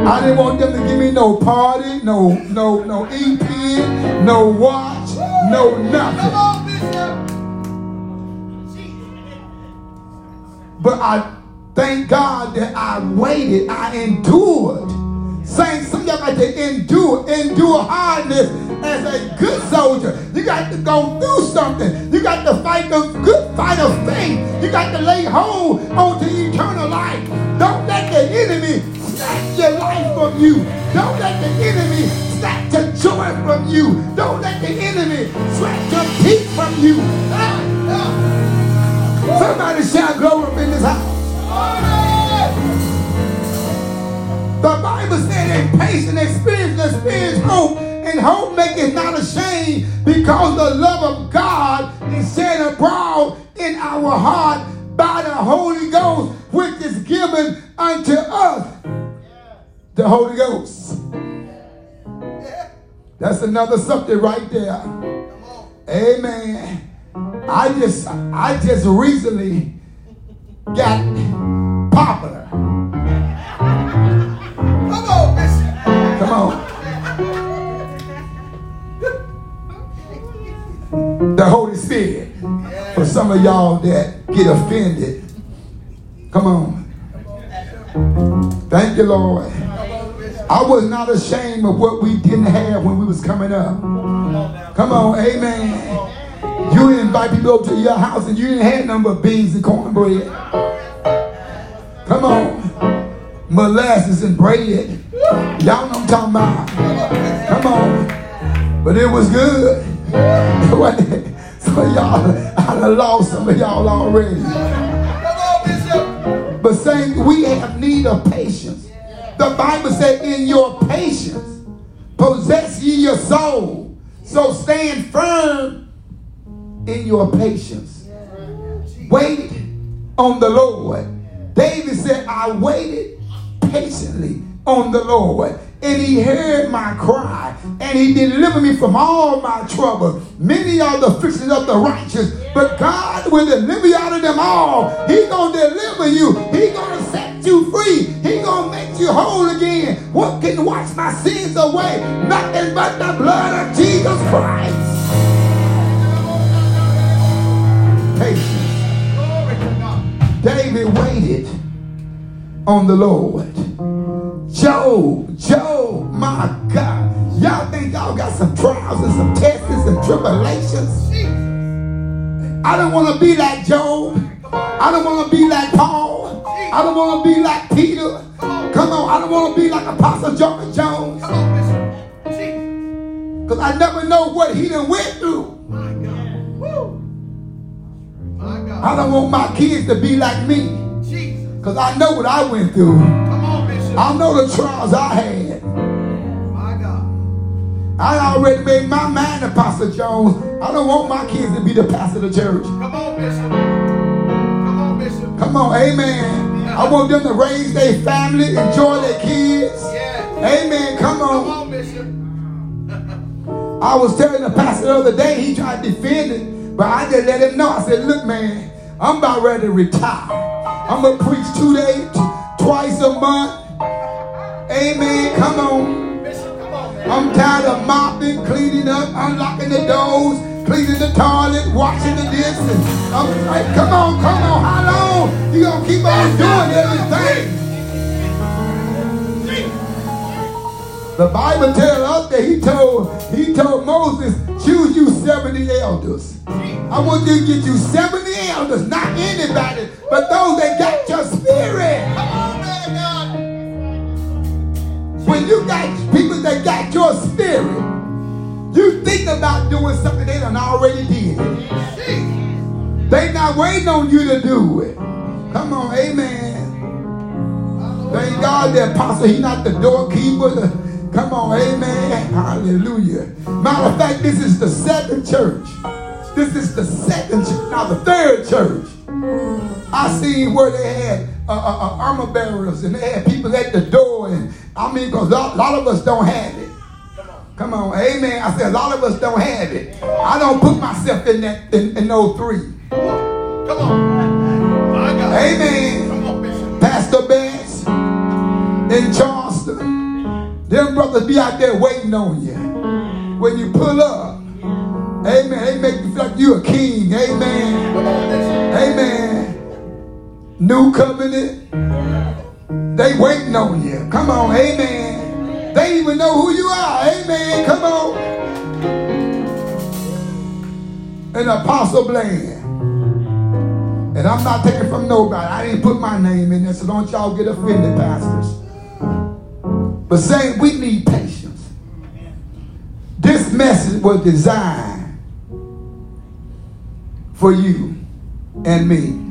I didn't want them to give me no party, no, no, no EP, no watch, no nothing. But I thank God that I waited, I endured. Saying some of y'all got to endure, endure hardness as a good soldier. You got to go through something. You got to fight the good fight of faith. You got to lay hold onto eternal life. Don't let the enemy snatch your life from you. Don't let the enemy snatch your joy from you. Don't let the enemy snatch your peace from you. Ah, ah. Somebody shout glory up in this house. The Bible said in patient experience, experience hope, and hope maketh not ashamed, because the love of God is shed abroad in our heart by the Holy Ghost, which is given unto us. The Holy Ghost. That's another subject right there. Amen. I just I just recently got popular. Come on, Bishop. Come on. Some of y'all that get offended. Come on. Thank you, Lord. I was not ashamed of what we didn't have when we was coming up. Come on, amen. You invite people over to your house and you didn't have nothing but beans and cornbread. Come on. Molasses and bread. Y'all know what I'm talking about. Come on. But it was good. Y'all, I done lost some of y'all already. But saying we have need of patience. The Bible said, in your patience, possess ye your soul. So stand firm in your patience. Wait on the Lord. David said, I waited patiently on the Lord and he heard my cry, and he delivered me from all my trouble. Many are the afflictions of the righteous, but God will deliver you out of them all. He gonna deliver you. He gonna set you free. He gonna make you whole again. What can wash my sins away? Nothing but the blood of Jesus Christ. Patience. David waited on the Lord. Job, Job, my God. Y'all think y'all got some trials and some tests and tribulations? I don't want to be like Job. I don't want to be like Paul. I don't want to be like Peter. Come on, I don't want to be like Apostle John Jones. Because I never know what he done went through. My God. I don't want my kids to be like me. Jesus. Because I know what I went through. I know the trials I had. My God. I already made my mind to Pastor Jones. I don't want my kids to be the pastor of the church. Come on, Bishop. Come on, Bishop. Come on, amen. Yeah. I want them to raise their family, enjoy their kids. Yeah. Amen. Come on. Come on, Bishop. I was telling the pastor the other day, he tried to defend it, but I just let him know. I said, look, man, I'm about ready to retire. I'm going to preach two days, twice a month. Amen. Come on. I'm tired of mopping, cleaning up, unlocking the doors, cleaning the toilet, washing the dishes. I'm like, come on, come on. How long you gonna keep on doing everything? The Bible tells us that he told he told Moses, choose you 70 elders. I want you to get you 70 elders, not anybody, but those that got your spirit. You got people that got your spirit, you think about doing something they done already did. They not waiting on you to do it. Come on, amen. Thank God the apostle, he not the doorkeeper. The, come on, amen. Hallelujah. Matter of fact, this is the second church. This is the second church. Now the third church. I seen where they had uh, uh, uh, armor bearers and they had people at the door. And I mean, because a lot of us don't have it. Come on, amen. I said a lot of us don't have it. I don't put myself in that in, in those three. Come on. Amen. Come on, Pastor Bass in Charleston. Them brothers be out there waiting on you. When you pull up, amen, they make you feel like you a king. Amen. Amen. New covenant. They waiting on you. Come on, amen. They even know who you are. Amen. Come on. An apostle Bland. And I'm not taking from nobody. I didn't put my name in there, so don't y'all get offended, pastors. But saying we need patience. This message was designed for you and me.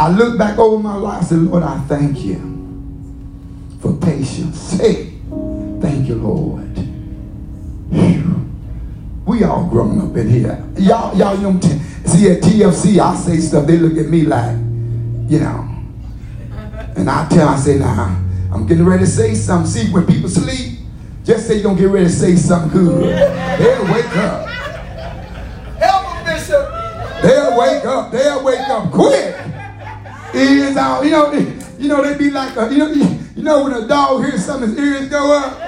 I look back over my life and say, Lord, I thank you for patience. Hey, thank you, Lord. Whew. We all grown up in here. Y'all, y'all, young know, see at TFC, I say stuff, they look at me like, you know. And I tell, I say, nah, I'm getting ready to say something. See, when people sleep, just say you're to get ready to say something good. They'll wake up. Help them, Bishop. They'll wake up. They'll wake up quick ears out. You know, they, you know, they be like, a, you know, you know when a dog hears something, his ears go up.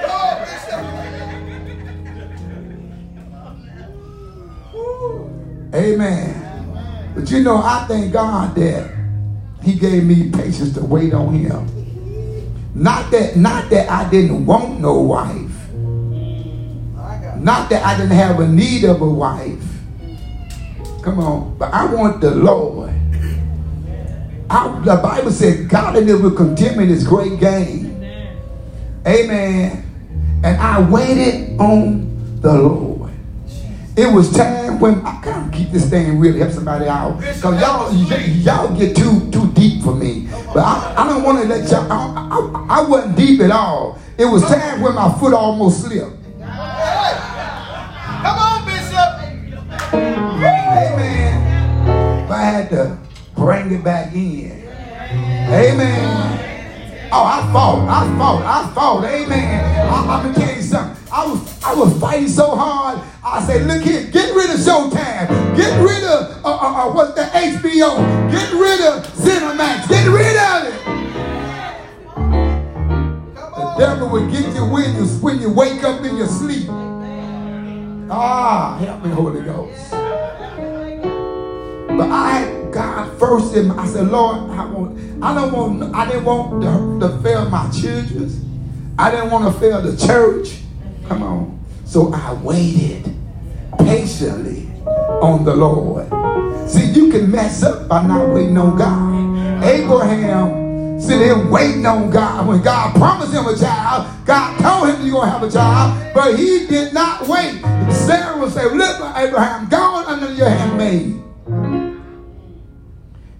Amen. But you know, I thank God that He gave me patience to wait on Him. Not that, not that I didn't want no wife. Not that I didn't have a need of a wife. Come on, but I want the Lord I, the Bible said godliness with contentment is great gain. Amen. And I waited on the Lord. It was time when I can't keep this thing really help somebody out. Because y'all, y'all get too too deep for me. But I, I don't want to let y'all, I, I, I wasn't deep at all. It was time when my foot almost slipped. Come on, Bishop. Amen. But I had to bring it back in. Amen. Oh, I fought. I fought. I fought. Amen. I, I'm tell you something. I was I was fighting so hard. I said, look here, get rid of Showtime. Get rid of uh, uh, uh, what's the HBO. Get rid of Cinemax. Get rid of it. The devil will get you when you when you wake up in your sleep. Ah, help me, Holy Ghost. But I God first in my, I said, Lord, I want, I don't want, I didn't want to, to fail my children. I didn't want to fail the church. Come on. So I waited patiently on the Lord. See, you can mess up by not waiting on God. Abraham sitting here waiting on God. When God promised him a child, God told him you're going to have a child, but he did not wait. Sarah said, Look, Abraham, go on under your handmaid.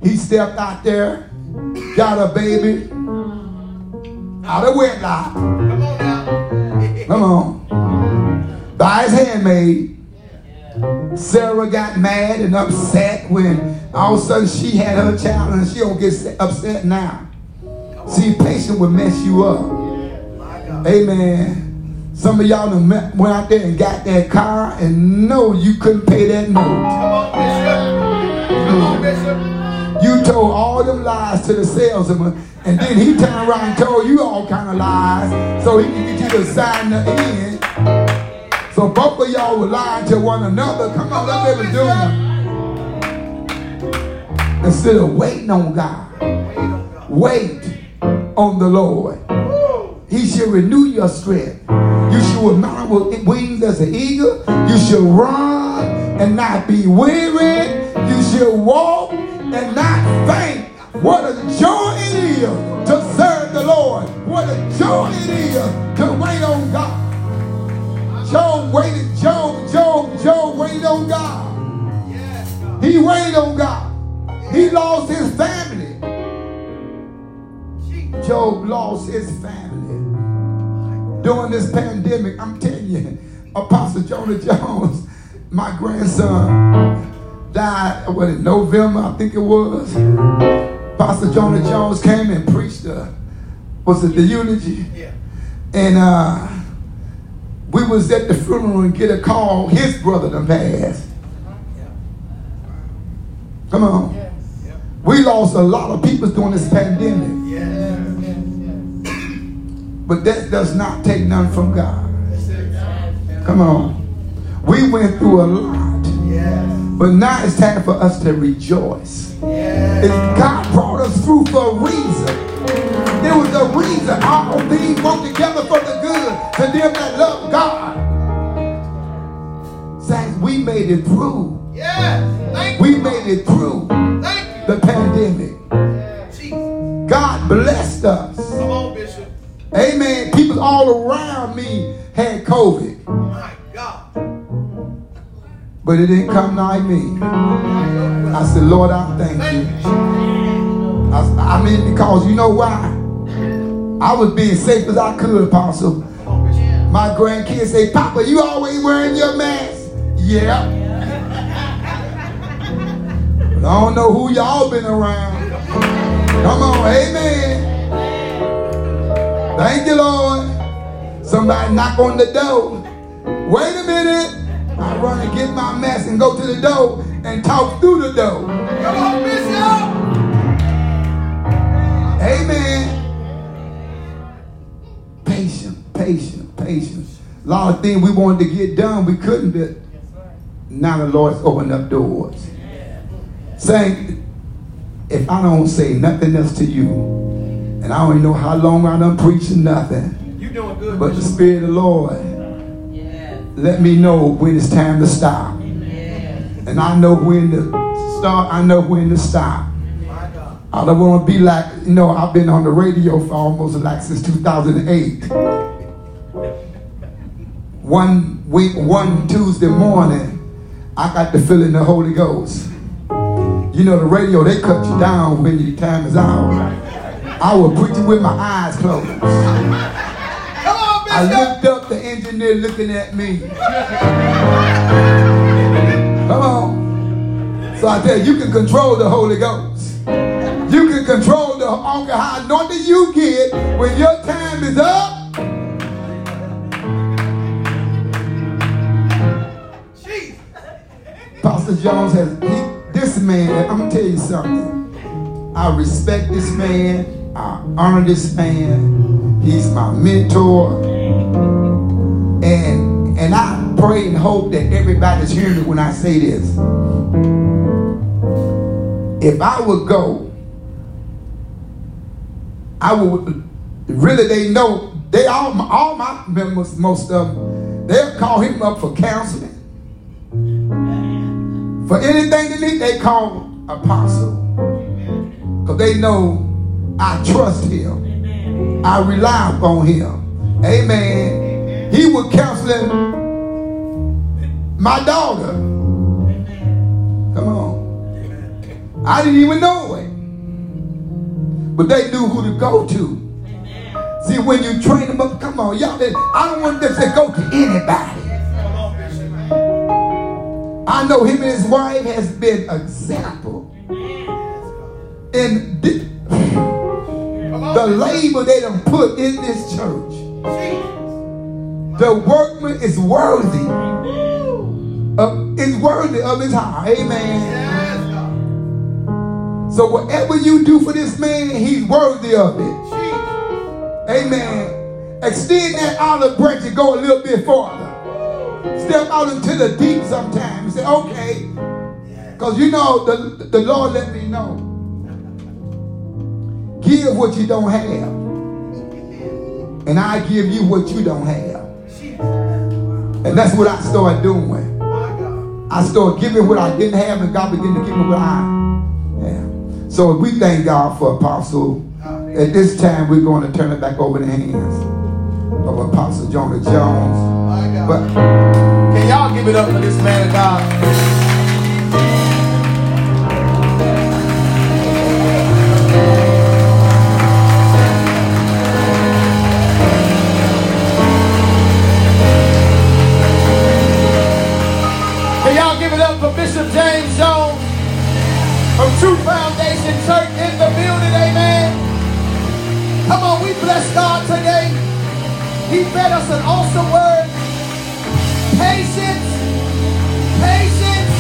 He stepped out there, got a baby out of wedlock. Come on now. Come on. By his handmaid. Sarah got mad and upset when all of a sudden she had her child and she don't get upset now. See, patience will mess you up. Amen. Some of y'all went out there and got that car and know you couldn't pay that note. Come on, Bishop. Come on, Bishop. You told all them lies to the salesman, and then he turned around and told you all kind of lies so he can get you to sign the end. So both of y'all were lying to one another. Come on, let's let do it. Instead of waiting on God, wait on the Lord. He shall renew your strength. You shall mount with wings as an eagle. You shall run and not be weary. You shall walk and not faint. What a joy it is to serve the Lord. What a joy it is to wait on God. Job waited, Job, Job, Job waited on God. He waited on God. He lost his family. Job lost his family during this pandemic. I'm telling you, Apostle Jonah Jones, my grandson, died what in November, I think it was. Pastor Jonah Jones came and preached the was it the eulogy? Yeah. And uh we was at the funeral and get a call, his brother done passed. Come on. We lost a lot of people during this pandemic. But that does not take none from God. Come on. We went through a lot. But now it's time for us to rejoice. If God brought us through for a reason. There was a reason. All things work together for the good to them that love God. Saints, we made it through. Yes. Thank We made it through Thank the pandemic. Jesus. God blessed us. Come on, Bishop. Amen. People all around me had COVID. But it didn't come nigh me. I said, Lord, I thank you. I, I mean, because you know why? I was being safe as I could, Apostle. My grandkids say, Papa, you always wearing your mask? Yeah. I don't know who y'all been around. Come on, amen. Thank you, Lord. Somebody knock on the door. Wait a minute. I run and get my mess and go to the door and talk through the door. Come on, Bishop. Amen. Patient, patient, patient. A lot of things we wanted to get done, we couldn't, but now the Lord's opened up doors. Saying, if I don't say nothing else to you, and I don't even know how long I done preaching nothing, You doing good, but the. Spirit of the Lord let me know when it's time to stop. And I know when to start, I know when to stop. I don't want to be like, you know, I've been on the radio for almost like since 2008. One week, one Tuesday morning, I got the feeling the Holy Ghost. You know, the radio, they cut you down when your time is out. I was preaching with my eyes closed. Come on, I looked up, the engineer looking at me. Come on. So I tell you, you can control the Holy Ghost. You can control the uncle how anointed you get when your time is up. Jesus. Pastor Jones has he, this man. I'm gonna tell you something. I respect this man. I honor this man. He's my mentor. Pray and hope that everybody's hearing me when I say this. If I would go, I would really they know they all my, all my members, most of them, they'll call him up for counseling. For anything they need, they call apostle. Because they know I trust him. I rely upon him. Amen. He was counseling my daughter. Come on. I didn't even know it. But they knew who to go to. See, when you train them up, come on, y'all. I don't want them to go to anybody. I know him and his wife has been example in the, the labor they done put in this church. The workman is worthy Uh, of is worthy of his heart. Amen. So whatever you do for this man, he's worthy of it. Amen. Extend that olive branch and go a little bit farther. Step out into the deep sometimes. Say, okay. Because you know, the, the Lord let me know. Give what you don't have. And I give you what you don't have. And that's what I started doing. I started giving what I didn't have, and God began to give me what I have. So we thank God for Apostle. At this time, we're going to turn it back over to the hands of Apostle Jonah Jones. But Can y'all give it up for this man of God? Awesome word. Patience. Patience.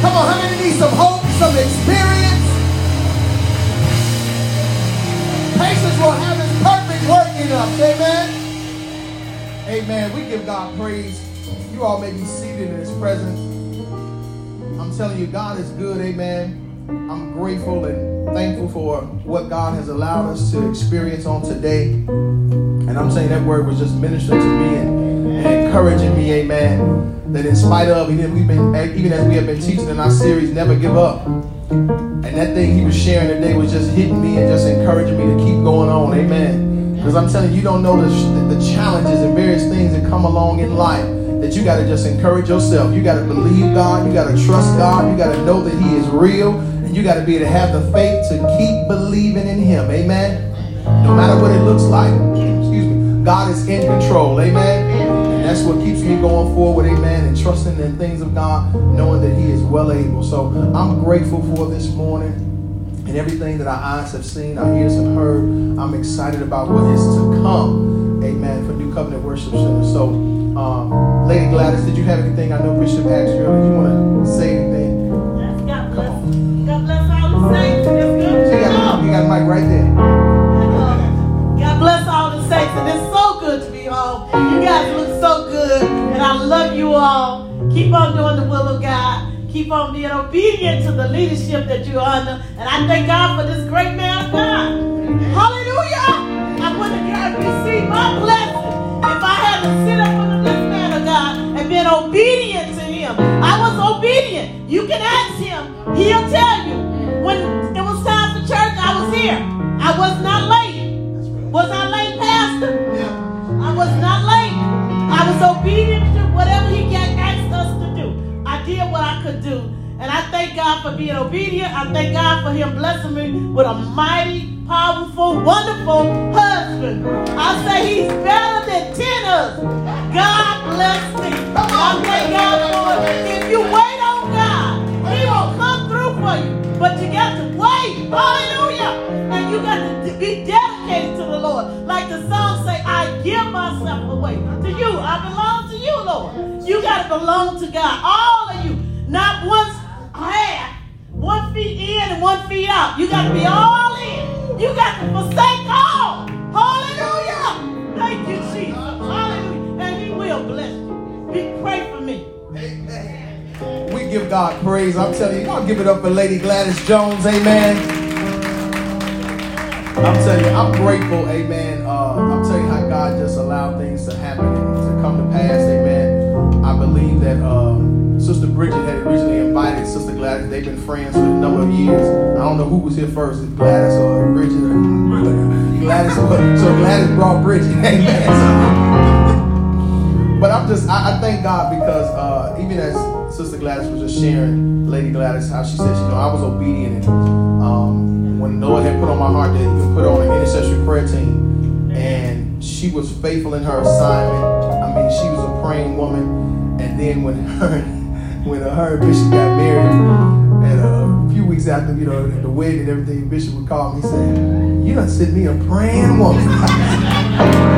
Come on, how many need some hope, some experience? Patience will have his perfect work in us. Amen. Amen. We give God praise. You all may be seated in his presence. I'm telling you, God is good. Amen. I'm grateful and thankful for what God has allowed us to experience on today. And I'm saying that word was just ministering to me and, and encouraging me, amen. That in spite of, even we've been, even as we have been teaching in our series, never give up. And that thing he was sharing today was just hitting me and just encouraging me to keep going on, amen. Because I'm telling you, you don't know the, the challenges and various things that come along in life that you got to just encourage yourself. You got to believe God. You got to trust God. You got to know that He is real. You got to be able to have the faith to keep believing in Him. Amen. No matter what it looks like. Excuse me. God is in control. Amen. And that's what keeps me going forward. Amen. And trusting in things of God, knowing that He is well able. So I'm grateful for this morning and everything that our eyes have seen, our ears have heard. I'm excited about what is to come. Amen. For New Covenant Worship Center. So, um, Lady Gladys, did you have anything? I know Bishop asked you earlier. You want to say a mic right there. God bless all the saints. And it's so good to be home. You guys look so good. And I love you all. Keep on doing the will of God. Keep on being obedient to the leadership that you're under. And I thank God for this great man of God. Hallelujah. I wouldn't have received my blessing if I had to sit up under this man of God and been obedient to him. I was obedient. You can ask him. He'll tell you. When church, I was not late. Was I late, Pastor? I was not late. I was obedient to whatever he got asked us to do. I did what I could do. And I thank God for being obedient. I thank God for Him blessing me with a mighty, powerful, wonderful husband. I say He's better than 10 husbands. God bless me. I thank God for it. If you wait on God, He will come through for you. But you got to wait. Hallelujah. You got to be dedicated to the Lord. Like the song say, I give myself away to you. I belong to you, Lord. You got to belong to God. All of you. Not one half. One feet in and one feet out. You got to be all in. You got to forsake all. Hallelujah. Thank you, Jesus. Hallelujah. And he will bless you. Be pray for me. Amen. We give God praise. I'm telling you, y'all give it up for Lady Gladys Jones. Amen. I'm telling you, I'm grateful. Amen. Uh, I'm telling you how God just allowed things to happen and to come to pass. Amen. I believe that uh, Sister Bridget had originally invited Sister Gladys. They've been friends for a number of years. I don't know who was here first, Gladys or Bridget or Gladys. So Gladys brought Bridget. Amen. But I'm just, I, I thank God because uh, even as Sister Gladys was just sharing, Lady Gladys, how she said, you know, I was obedient. And um, when Lord had put on my heart that He would put on an intercessory prayer team, and she was faithful in her assignment. I mean, she was a praying woman. And then when her, when her and Bishop got married, and a few weeks after, you know, the wedding and everything, Bishop would call me and say, you done sent me a praying woman.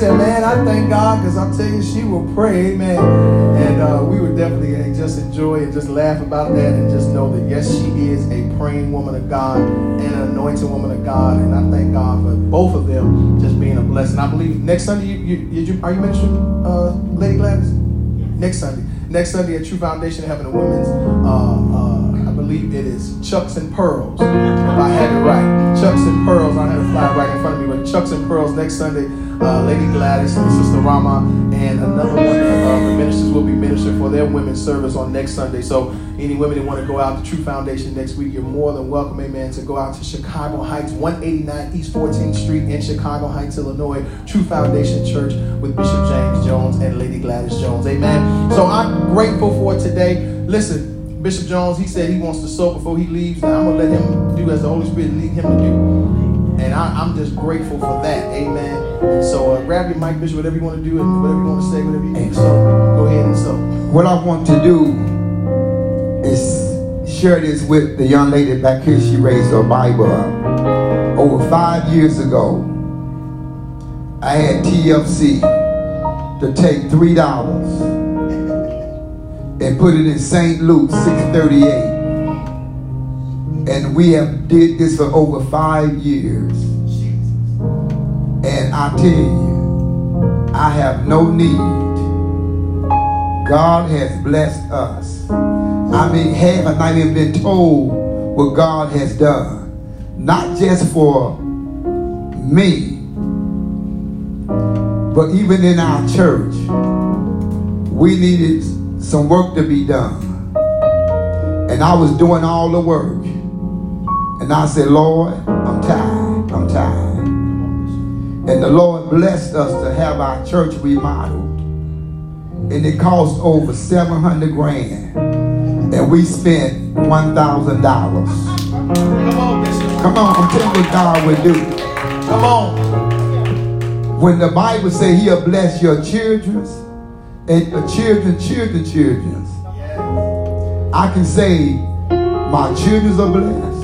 Said, man, I thank God because I'm telling you, she will pray, amen. And uh, we would definitely uh, just enjoy and just laugh about that and just know that, yes, she is a praying woman of God and an anointed woman of God. And I thank God for both of them just being a blessing. I believe next Sunday, you, you, you are you ministering, uh, Lady Gladys? Next Sunday. Next Sunday at True Foundation, having a women's, uh, uh, I believe it is Chucks and Pearls. If I had it right. Chucks and Pearls. I had a fly right in front of me, but Chucks and Pearls next Sunday uh, Lady Gladys and Sister Rama, and another one of the ministers will be ministering for their women's service on next Sunday. So, any women that want to go out to True Foundation next week, you're more than welcome, amen, to go out to Chicago Heights, 189 East 14th Street in Chicago Heights, Illinois, True Foundation Church with Bishop James Jones and Lady Gladys Jones, amen. So, I'm grateful for today. Listen, Bishop Jones, he said he wants to sow before he leaves. Now, I'm to let him do as the Holy Spirit lead him to do. And I, am just grateful for that. Amen. So uh, grab your mic, Bishop, whatever you want to do and whatever you want to say, whatever you need. So go ahead and so. What I want to do is share this with the young lady back here. She raised her Bible up. Over five years ago, I had TFC to take three dollars and put it in St. Luke 638 and we have did this for over five years. I tell you, I have no need. God has blessed us. I mean, have not even been told what God has done. Not just for me, but even in our church, we needed some work to be done. And I was doing all the work. And I said, Lord, I'm tired. I'm tired. And the Lord blessed us to have our church remodeled. And it cost over 700 grand. And we spent $1,000. Come on, I'm telling you what God will do. Come on. When the Bible says he'll bless your children and the children, children, children. I can say my children are blessed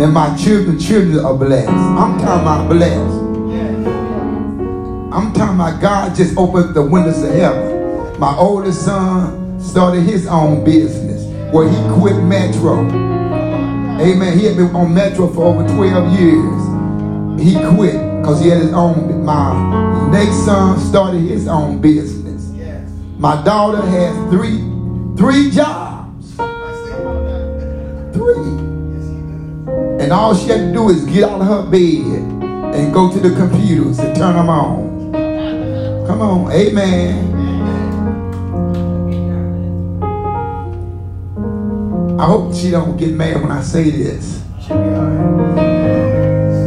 and my children, children are blessed. I'm talking about blessed. I'm talking about God just opened the windows of heaven. My oldest son started his own business where he quit Metro. Amen. He had been on Metro for over 12 years. He quit because he had his own. My next son started his own business. My daughter has three, three jobs. Three. And all she had to do is get out of her bed and go to the computers and turn them on. Come on, amen. I hope she don't get mad when I say this.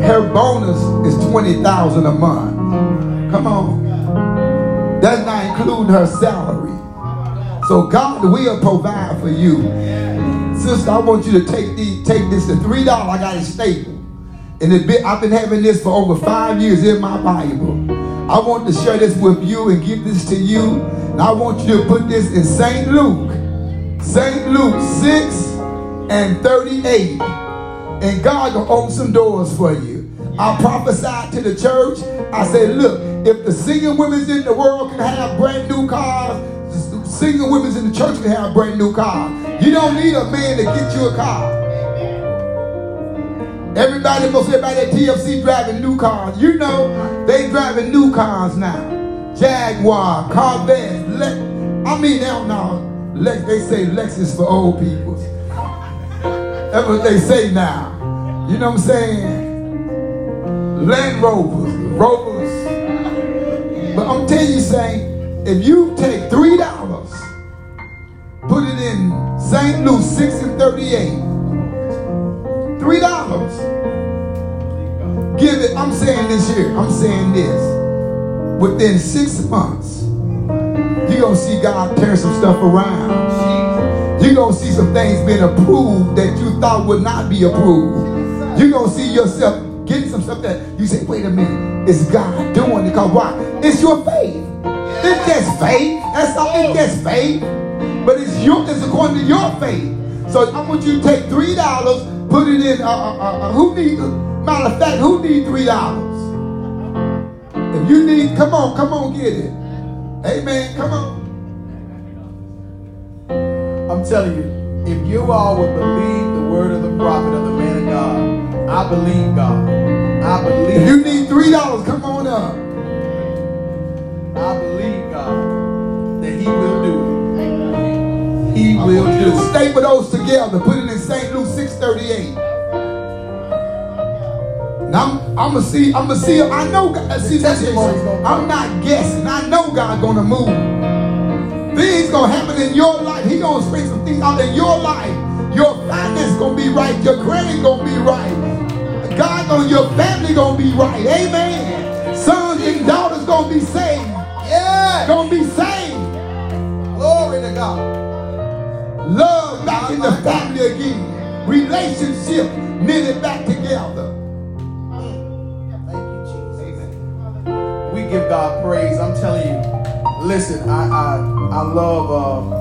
Her bonus is 20000 a month. Come on. That's not including her salary. So God will provide for you. Sister, I want you to take the, take this to three dollars. I got it stapled. And it I've been having this for over five years in my Bible. I want to share this with you and give this to you. And I want you to put this in St. Luke. St. Luke 6 and 38. And God gonna open some doors for you. I prophesied to the church. I said, look, if the singing women in the world can have brand new cars, singing women in the church can have brand new cars. You don't need a man to get you a car. Everybody must everybody at TFC driving new cars. You know they driving new cars now. Jaguar, Corvette, Le- I mean now now Le- they say Lexus for old people. That's what they say now. You know what I'm saying? Land Rovers, Rovers. But I'm telling you, saying, if you take three dollars, put it in St. Luke 6 and 38. Three dollars. Give it, I'm saying this here, I'm saying this. Within six months, you're gonna see God turn some stuff around. You're gonna see some things being approved that you thought would not be approved. You're gonna see yourself getting some stuff that you say, wait a minute, is God doing it? Because why? It's your faith. It's just faith. That's all it's just faith. But it's your it's according to your faith. So I want you to take three dollars Put it in. Uh, uh, uh, who need? Matter of fact, who need three dollars? If you need, come on, come on, get it. Amen. Come on. I'm telling you, if you all would believe the word of the prophet of the man of God, I believe God. I believe. If you need three dollars, come on up. I believe God that He will do it. He I will do. Staple those together. Put it in St. Luke 6:38. Now I'm, I'm gonna see. I'm gonna see. I know. God, see, I'm not guessing. I know God's gonna move. Things gonna happen in your life. He gonna bring some things out in your life. Your finance gonna be right. Your credit gonna be right. God on your family gonna be right. Amen. Sons and daughters gonna be saved. Yeah. Gonna be saved. Glory to God. Love back in the family again. Relationship knitted back together. Thank you, We give God praise. I'm telling you. Listen, I I I love. Uh,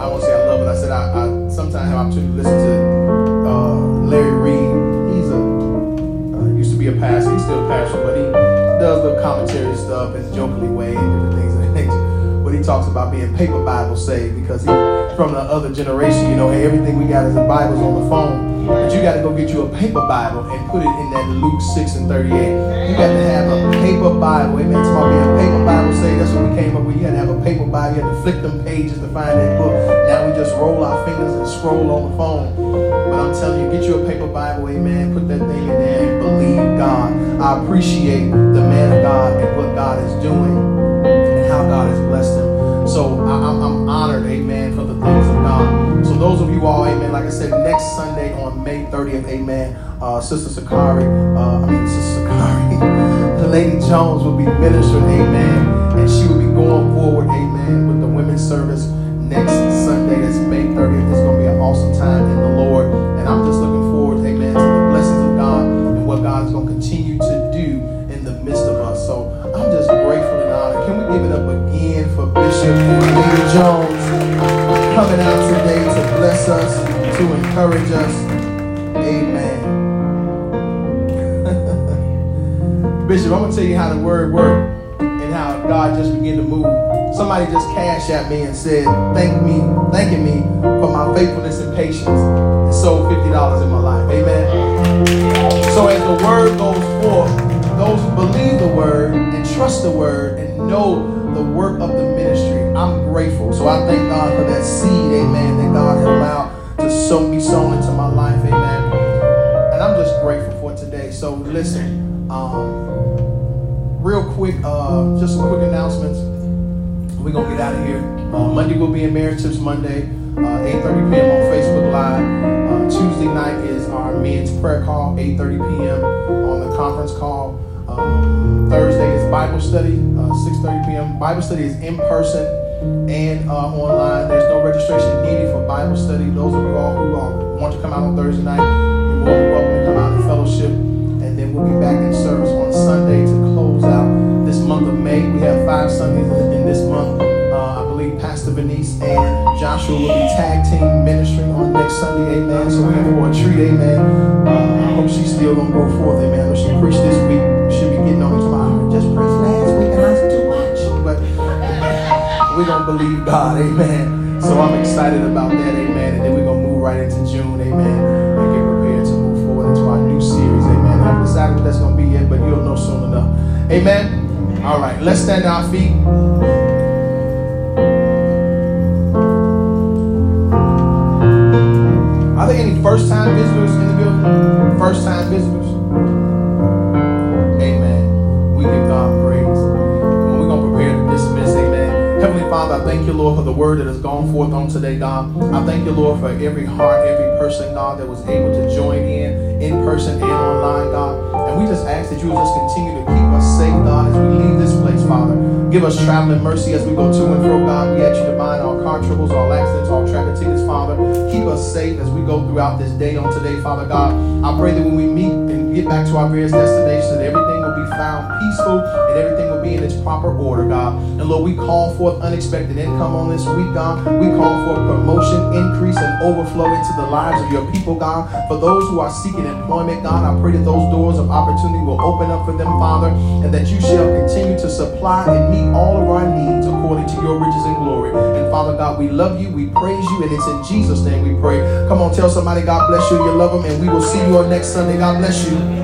I won't say I love it. I said I, I sometimes have opportunity to listen to uh, Larry Reid. He's a uh, used to be a pastor. He's still a pastor, but he does the commentary stuff in jokingly way and different things of that nature. He talks about being paper Bible saved because he from the other generation, you know, hey, everything we got is the Bibles on the phone. But you got to go get you a paper Bible and put it in that Luke 6 and 38. You got to have a paper Bible. Amen. It's about being a paper Bible say that's what we came up with. You had to have a paper Bible. You had to flick them pages to find that book. Now we just roll our fingers and scroll on the phone. But I'm telling you, get you a paper Bible, amen. Put that thing in there and believe God. I appreciate the man of God and what God is doing So I, am honored, amen, for the things of God. So those of you all, amen, like I said, next Sunday on May 30th, amen, uh, Sister Sakari, uh, I mean, Sister Sakari, Lady Jones will be ministering, amen, and she will be going forward, amen, with the women's service next Jones coming out today to bless us, to encourage us. Amen. Bishop, I'm going to tell you how the word worked and how God just began to move. Somebody just cashed at me and said, thank me, thanking me for my faithfulness and patience and sold $50 in my life. Amen. So as the word goes forth, those who believe the word and trust the word and know the work of the ministry, I'm grateful. So I thank God for that seed, amen, that God has allowed to sow, be sown into my life, amen. And I'm just grateful for today. So listen, um, real quick, uh, just some quick announcements. We're going to get out of here. Uh, Monday will be in Marriage Tips Monday, uh, 8.30 p.m. on Facebook Live. Uh, Tuesday night is our men's prayer call, 8.30 p.m. on the conference call. Um, Thursday is Bible study, uh, 6.30 p.m. Bible study is in person and uh, online. There's no registration needed for Bible study. Those of you all who uh, want to come out on Thursday night, you're more than welcome to come out and fellowship. And then we'll be back in service on Sunday to close out this month of May. We have five Sundays in this month. Uh, I believe Pastor Benice and Joshua will be tag team ministering on next Sunday. Amen. So we're in for a treat. Amen. Uh, I hope she's still gonna go forth. Amen. When she preached this week, she'll be getting on me tomorrow. Just preached last we're gonna believe God. Amen. So I'm excited about that. Amen. And then we're gonna move right into June. Amen. And get prepared to move forward into our new series. Amen. I haven't decided what that's gonna be yet, but you'll know soon enough. Amen. All right. Let's stand to our feet. Are there any first time visitors in the building? First time visitors? Thank you, Lord, for the word that has gone forth on today, God. I thank you, Lord, for every heart, every person, God, that was able to join in, in person and online, God. And we just ask that you will just continue to keep us safe, God, as we leave this place, Father. Give us traveling mercy as we go to and fro, God. We ask you to bind all car troubles, all accidents, all traffic tickets, Father. Keep us safe as we go throughout this day on today, Father God. I pray that when we meet and get back to our various destinations, that everything will be found peaceful and everything its proper order, God. And Lord, we call forth unexpected income on this week, God. We call for promotion, increase, and overflow into the lives of your people, God. For those who are seeking employment, God, I pray that those doors of opportunity will open up for them, Father, and that you shall continue to supply and meet all of our needs according to your riches and glory. And Father God, we love you, we praise you, and it's in Jesus' name we pray. Come on, tell somebody God bless you, you love them, and we will see you on next Sunday. God bless you.